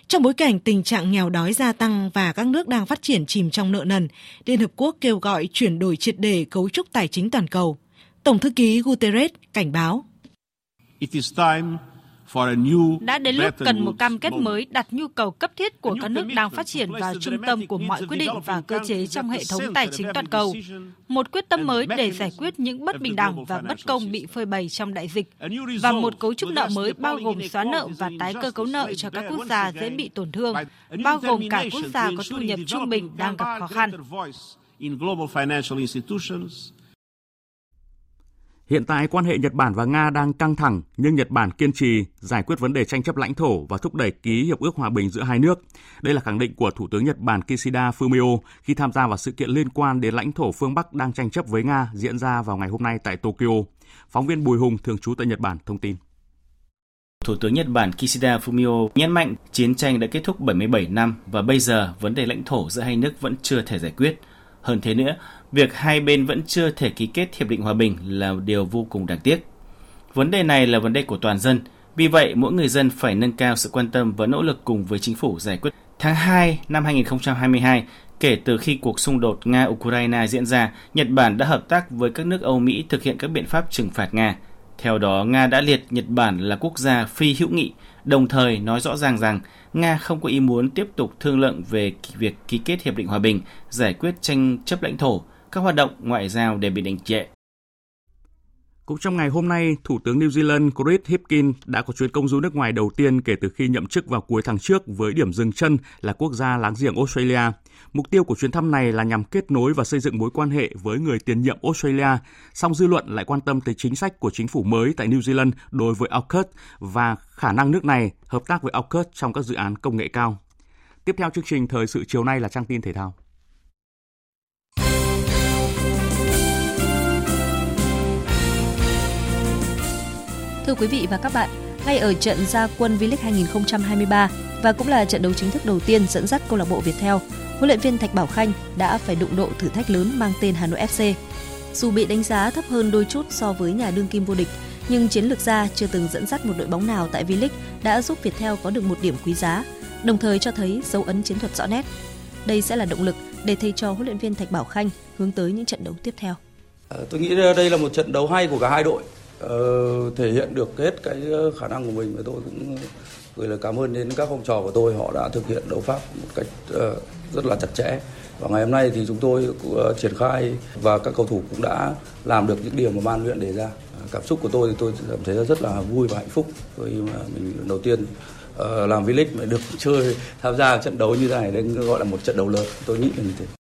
Trong bối cảnh tình trạng nghèo đói gia tăng và các nước đang phát triển chìm trong nợ nần, Liên Hợp Quốc kêu gọi chuyển đổi triệt đề cấu trúc tài chính toàn cầu. Tổng thư ký Guterres cảnh báo. It is time đã đến lúc cần một cam kết mới đặt nhu cầu cấp thiết của các nước đang phát triển vào trung tâm của mọi quyết định và cơ chế trong hệ thống tài chính toàn cầu. Một quyết tâm mới để giải quyết những bất bình đẳng và bất công bị phơi bày trong đại dịch. Và một cấu trúc nợ mới bao gồm xóa nợ và tái cơ cấu nợ cho các quốc gia dễ bị tổn thương, bao gồm cả quốc gia có thu nhập trung bình đang gặp khó khăn. Hiện tại quan hệ Nhật Bản và Nga đang căng thẳng nhưng Nhật Bản kiên trì giải quyết vấn đề tranh chấp lãnh thổ và thúc đẩy ký hiệp ước hòa bình giữa hai nước. Đây là khẳng định của Thủ tướng Nhật Bản Kishida Fumio khi tham gia vào sự kiện liên quan đến lãnh thổ phương Bắc đang tranh chấp với Nga diễn ra vào ngày hôm nay tại Tokyo. Phóng viên Bùi Hùng thường trú tại Nhật Bản thông tin. Thủ tướng Nhật Bản Kishida Fumio nhấn mạnh chiến tranh đã kết thúc 77 năm và bây giờ vấn đề lãnh thổ giữa hai nước vẫn chưa thể giải quyết. Hơn thế nữa, việc hai bên vẫn chưa thể ký kết hiệp định hòa bình là điều vô cùng đáng tiếc. Vấn đề này là vấn đề của toàn dân, vì vậy mỗi người dân phải nâng cao sự quan tâm và nỗ lực cùng với chính phủ giải quyết. Tháng 2 năm 2022, kể từ khi cuộc xung đột Nga-Ukraine diễn ra, Nhật Bản đã hợp tác với các nước Âu Mỹ thực hiện các biện pháp trừng phạt Nga. Theo đó, Nga đã liệt Nhật Bản là quốc gia phi hữu nghị, đồng thời nói rõ ràng rằng Nga không có ý muốn tiếp tục thương lượng về việc ký kết hiệp định hòa bình, giải quyết tranh chấp lãnh thổ, các hoạt động ngoại giao đều bị đình trệ. Cũng trong ngày hôm nay, Thủ tướng New Zealand Chris Hipkin đã có chuyến công du nước ngoài đầu tiên kể từ khi nhậm chức vào cuối tháng trước với điểm dừng chân là quốc gia láng giềng Australia. Mục tiêu của chuyến thăm này là nhằm kết nối và xây dựng mối quan hệ với người tiền nhiệm Australia, song dư luận lại quan tâm tới chính sách của chính phủ mới tại New Zealand đối với AUKUS và khả năng nước này hợp tác với AUKUS trong các dự án công nghệ cao. Tiếp theo chương trình thời sự chiều nay là trang tin thể thao. Thưa quý vị và các bạn, ngay ở trận gia quân V-League 2023 và cũng là trận đấu chính thức đầu tiên dẫn dắt câu lạc bộ Viettel, huấn luyện viên Thạch Bảo Khanh đã phải đụng độ thử thách lớn mang tên Hà Nội FC. Dù bị đánh giá thấp hơn đôi chút so với nhà đương kim vô địch, nhưng chiến lược gia chưa từng dẫn dắt một đội bóng nào tại V-League đã giúp Viettel có được một điểm quý giá, đồng thời cho thấy dấu ấn chiến thuật rõ nét. Đây sẽ là động lực để thầy trò huấn luyện viên Thạch Bảo Khanh hướng tới những trận đấu tiếp theo. Ờ, tôi nghĩ đây là một trận đấu hay của cả hai đội uh, thể hiện được hết cái ờ, khả năng của mình và tôi cũng gửi lời cảm ơn đến các phong trò của tôi. Họ đã thực hiện đấu pháp một cách uh, rất là chặt chẽ. Và ngày hôm nay thì chúng tôi uh, triển khai và các cầu thủ cũng đã làm được những điều mà ban luyện đề ra. Cảm xúc của tôi thì tôi cảm thấy rất là vui và hạnh phúc khi mà mình lần đầu tiên uh, làm V-League mà được chơi tham gia trận đấu như thế này nên gọi là một trận đấu lớn. Tôi nghĩ là như thế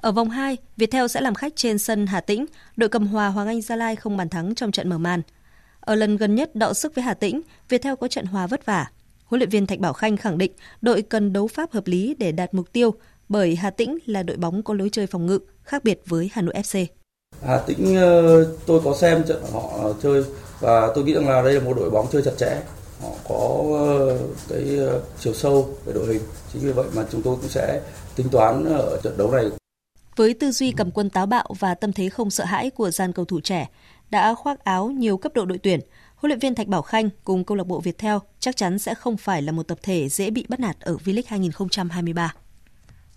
ở vòng 2, Viettel sẽ làm khách trên sân Hà Tĩnh, đội cầm hòa Hoàng Anh Gia Lai không bàn thắng trong trận mở màn. Ở lần gần nhất đọ sức với Hà Tĩnh, Viettel có trận hòa vất vả. Huấn luyện viên Thạch Bảo Khanh khẳng định đội cần đấu pháp hợp lý để đạt mục tiêu bởi Hà Tĩnh là đội bóng có lối chơi phòng ngự khác biệt với Hà Nội FC. Hà Tĩnh ờ, tôi có xem trận họ chơi và tôi nghĩ rằng là đây là một đội bóng chơi chặt chẽ. Họ có ờ, cái ờ, chiều sâu về đội hình. Chính vì vậy mà chúng tôi cũng sẽ tính toán ở trận đấu này với tư duy cầm quân táo bạo và tâm thế không sợ hãi của gian cầu thủ trẻ, đã khoác áo nhiều cấp độ đội tuyển, huấn luyện viên Thạch Bảo Khanh cùng câu lạc bộ Viettel chắc chắn sẽ không phải là một tập thể dễ bị bắt nạt ở V-League 2023.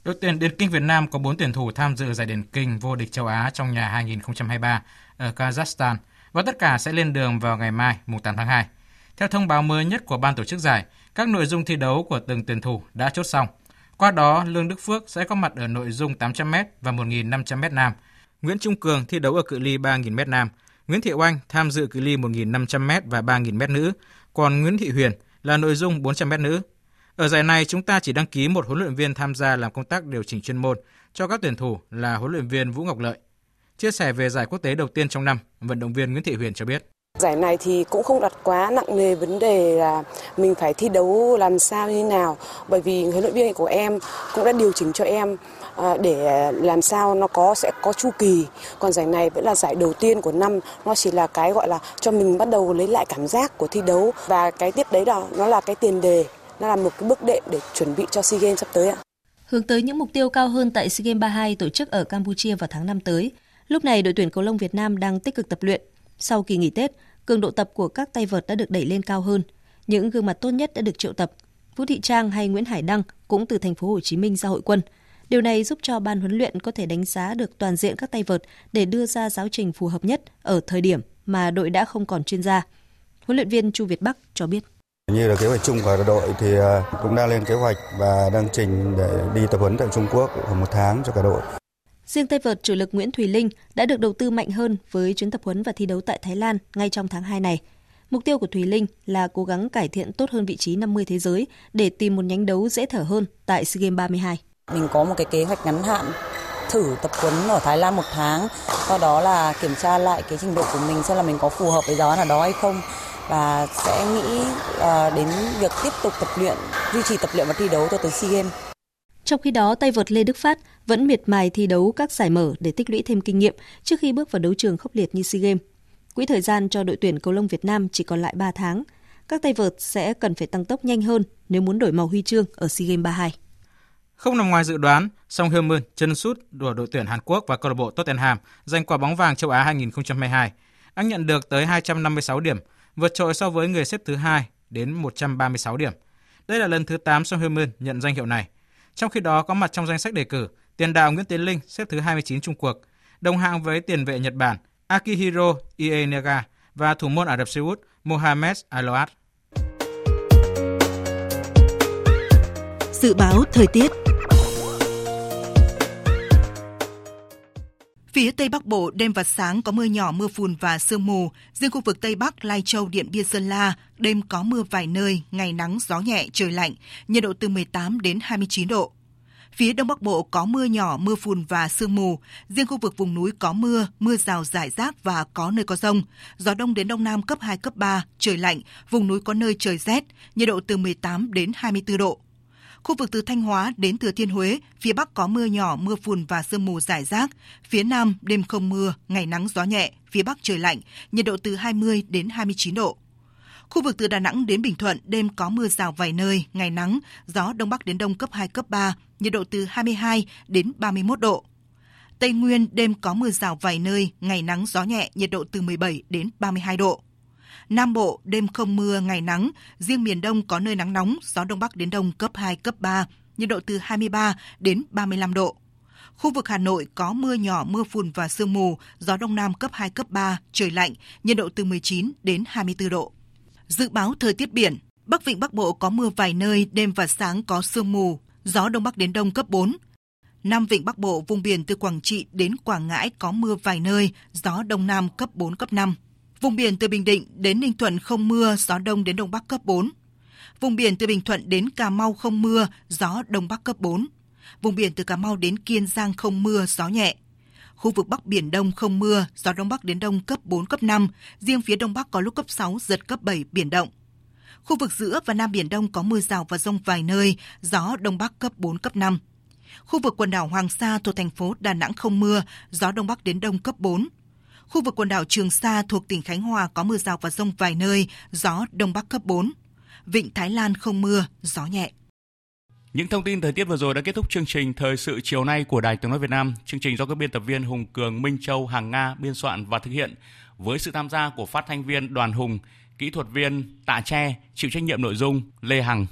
Đội tuyển điền kinh Việt Nam có 4 tuyển thủ tham dự giải điền kinh vô địch châu Á trong nhà 2023 ở Kazakhstan và tất cả sẽ lên đường vào ngày mai, mùng 8 tháng 2. Theo thông báo mới nhất của ban tổ chức giải, các nội dung thi đấu của từng tuyển thủ đã chốt xong – qua đó, Lương Đức Phước sẽ có mặt ở nội dung 800m và 1.500m nam. Nguyễn Trung Cường thi đấu ở cự ly 3.000m nam. Nguyễn Thị Oanh tham dự cự ly 1.500m và 3.000m nữ. Còn Nguyễn Thị Huyền là nội dung 400m nữ. Ở giải này, chúng ta chỉ đăng ký một huấn luyện viên tham gia làm công tác điều chỉnh chuyên môn cho các tuyển thủ là huấn luyện viên Vũ Ngọc Lợi. Chia sẻ về giải quốc tế đầu tiên trong năm, vận động viên Nguyễn Thị Huyền cho biết. Giải này thì cũng không đặt quá nặng nề vấn đề là mình phải thi đấu làm sao như nào. Bởi vì huấn luyện viên của em cũng đã điều chỉnh cho em à, để làm sao nó có sẽ có chu kỳ. Còn giải này vẫn là giải đầu tiên của năm. Nó chỉ là cái gọi là cho mình bắt đầu lấy lại cảm giác của thi đấu. Và cái tiếp đấy đó nó là cái tiền đề nó là một cái bước đệm để chuẩn bị cho SEA Games sắp tới ạ. Hướng tới những mục tiêu cao hơn tại SEA Games 32 tổ chức ở Campuchia vào tháng 5 tới. Lúc này đội tuyển cầu lông Việt Nam đang tích cực tập luyện. Sau kỳ nghỉ Tết, cường độ tập của các tay vợt đã được đẩy lên cao hơn. Những gương mặt tốt nhất đã được triệu tập. Vũ Thị Trang hay Nguyễn Hải Đăng cũng từ thành phố Hồ Chí Minh ra hội quân. Điều này giúp cho ban huấn luyện có thể đánh giá được toàn diện các tay vợt để đưa ra giáo trình phù hợp nhất ở thời điểm mà đội đã không còn chuyên gia. Huấn luyện viên Chu Việt Bắc cho biết. Như là kế hoạch chung của đội thì à, cũng đang lên kế hoạch và đang trình để đi tập huấn tại Trung Quốc khoảng một tháng cho cả đội. Riêng tay vợt chủ lực Nguyễn Thùy Linh đã được đầu tư mạnh hơn với chuyến tập huấn và thi đấu tại Thái Lan ngay trong tháng 2 này. Mục tiêu của Thùy Linh là cố gắng cải thiện tốt hơn vị trí 50 thế giới để tìm một nhánh đấu dễ thở hơn tại SEA Games 32. Mình có một cái kế hoạch ngắn hạn thử tập huấn ở Thái Lan một tháng, sau đó là kiểm tra lại cái trình độ của mình xem là mình có phù hợp với đó là đó hay không và sẽ nghĩ à, đến việc tiếp tục tập luyện, duy trì tập luyện và thi đấu cho tới SEA Games. Trong khi đó, tay vợt Lê Đức Phát vẫn miệt mài thi đấu các giải mở để tích lũy thêm kinh nghiệm trước khi bước vào đấu trường khốc liệt như SEA Games. Quỹ thời gian cho đội tuyển cầu lông Việt Nam chỉ còn lại 3 tháng. Các tay vợt sẽ cần phải tăng tốc nhanh hơn nếu muốn đổi màu huy chương ở SEA Games 32. Không nằm ngoài dự đoán, Song Hyo Moon, chân sút của đội tuyển Hàn Quốc và câu lạc bộ Tottenham giành quả bóng vàng châu Á 2022. Anh nhận được tới 256 điểm, vượt trội so với người xếp thứ hai đến 136 điểm. Đây là lần thứ 8 Song Hyo Moon nhận danh hiệu này. Trong khi đó có mặt trong danh sách đề cử, tiền đạo Nguyễn Tiến Linh xếp thứ 29 Trung Quốc, đồng hạng với tiền vệ Nhật Bản Akihiro Ienaga và thủ môn Ả Rập Xê Út Mohamed Aloat. Dự báo thời tiết Phía Tây Bắc Bộ đêm và sáng có mưa nhỏ, mưa phùn và sương mù. Riêng khu vực Tây Bắc, Lai Châu, Điện Biên, Sơn La, đêm có mưa vài nơi, ngày nắng, gió nhẹ, trời lạnh, nhiệt độ từ 18 đến 29 độ. Phía Đông Bắc Bộ có mưa nhỏ, mưa phùn và sương mù. Riêng khu vực vùng núi có mưa, mưa rào rải rác và có nơi có rông. Gió Đông đến Đông Nam cấp 2, cấp 3, trời lạnh, vùng núi có nơi trời rét, nhiệt độ từ 18 đến 24 độ. Khu vực từ Thanh Hóa đến Thừa Thiên Huế, phía Bắc có mưa nhỏ, mưa phùn và sương mù rải rác. Phía Nam, đêm không mưa, ngày nắng gió nhẹ, phía Bắc trời lạnh, nhiệt độ từ 20 đến 29 độ. Khu vực từ Đà Nẵng đến Bình Thuận đêm có mưa rào vài nơi, ngày nắng, gió đông bắc đến đông cấp 2 cấp 3, nhiệt độ từ 22 đến 31 độ. Tây Nguyên đêm có mưa rào vài nơi, ngày nắng gió nhẹ, nhiệt độ từ 17 đến 32 độ. Nam Bộ đêm không mưa, ngày nắng, riêng miền Đông có nơi nắng nóng, gió đông bắc đến đông cấp 2 cấp 3, nhiệt độ từ 23 đến 35 độ. Khu vực Hà Nội có mưa nhỏ, mưa phùn và sương mù, gió đông nam cấp 2 cấp 3, trời lạnh, nhiệt độ từ 19 đến 24 độ. Dự báo thời tiết biển, Bắc Vịnh Bắc Bộ có mưa vài nơi, đêm và sáng có sương mù, gió đông bắc đến đông cấp 4. Nam Vịnh Bắc Bộ vùng biển từ Quảng Trị đến Quảng Ngãi có mưa vài nơi, gió đông nam cấp 4 cấp 5. Vùng biển từ Bình Định đến Ninh Thuận không mưa, gió đông đến đông bắc cấp 4. Vùng biển từ Bình Thuận đến Cà Mau không mưa, gió đông bắc cấp 4. Vùng biển từ Cà Mau đến Kiên Giang không mưa, gió nhẹ. Khu vực Bắc Biển Đông không mưa, gió Đông Bắc đến Đông cấp 4, cấp 5, riêng phía Đông Bắc có lúc cấp 6, giật cấp 7, biển động. Khu vực giữa và Nam Biển Đông có mưa rào và rông vài nơi, gió Đông Bắc cấp 4, cấp 5. Khu vực quần đảo Hoàng Sa thuộc thành phố Đà Nẵng không mưa, gió Đông Bắc đến Đông cấp 4. Khu vực quần đảo Trường Sa thuộc tỉnh Khánh Hòa có mưa rào và rông vài nơi, gió Đông Bắc cấp 4. Vịnh Thái Lan không mưa, gió nhẹ. Những thông tin thời tiết vừa rồi đã kết thúc chương trình Thời sự chiều nay của Đài Tiếng Nói Việt Nam. Chương trình do các biên tập viên Hùng Cường, Minh Châu, Hàng Nga biên soạn và thực hiện với sự tham gia của phát thanh viên Đoàn Hùng, kỹ thuật viên Tạ Tre, chịu trách nhiệm nội dung Lê Hằng.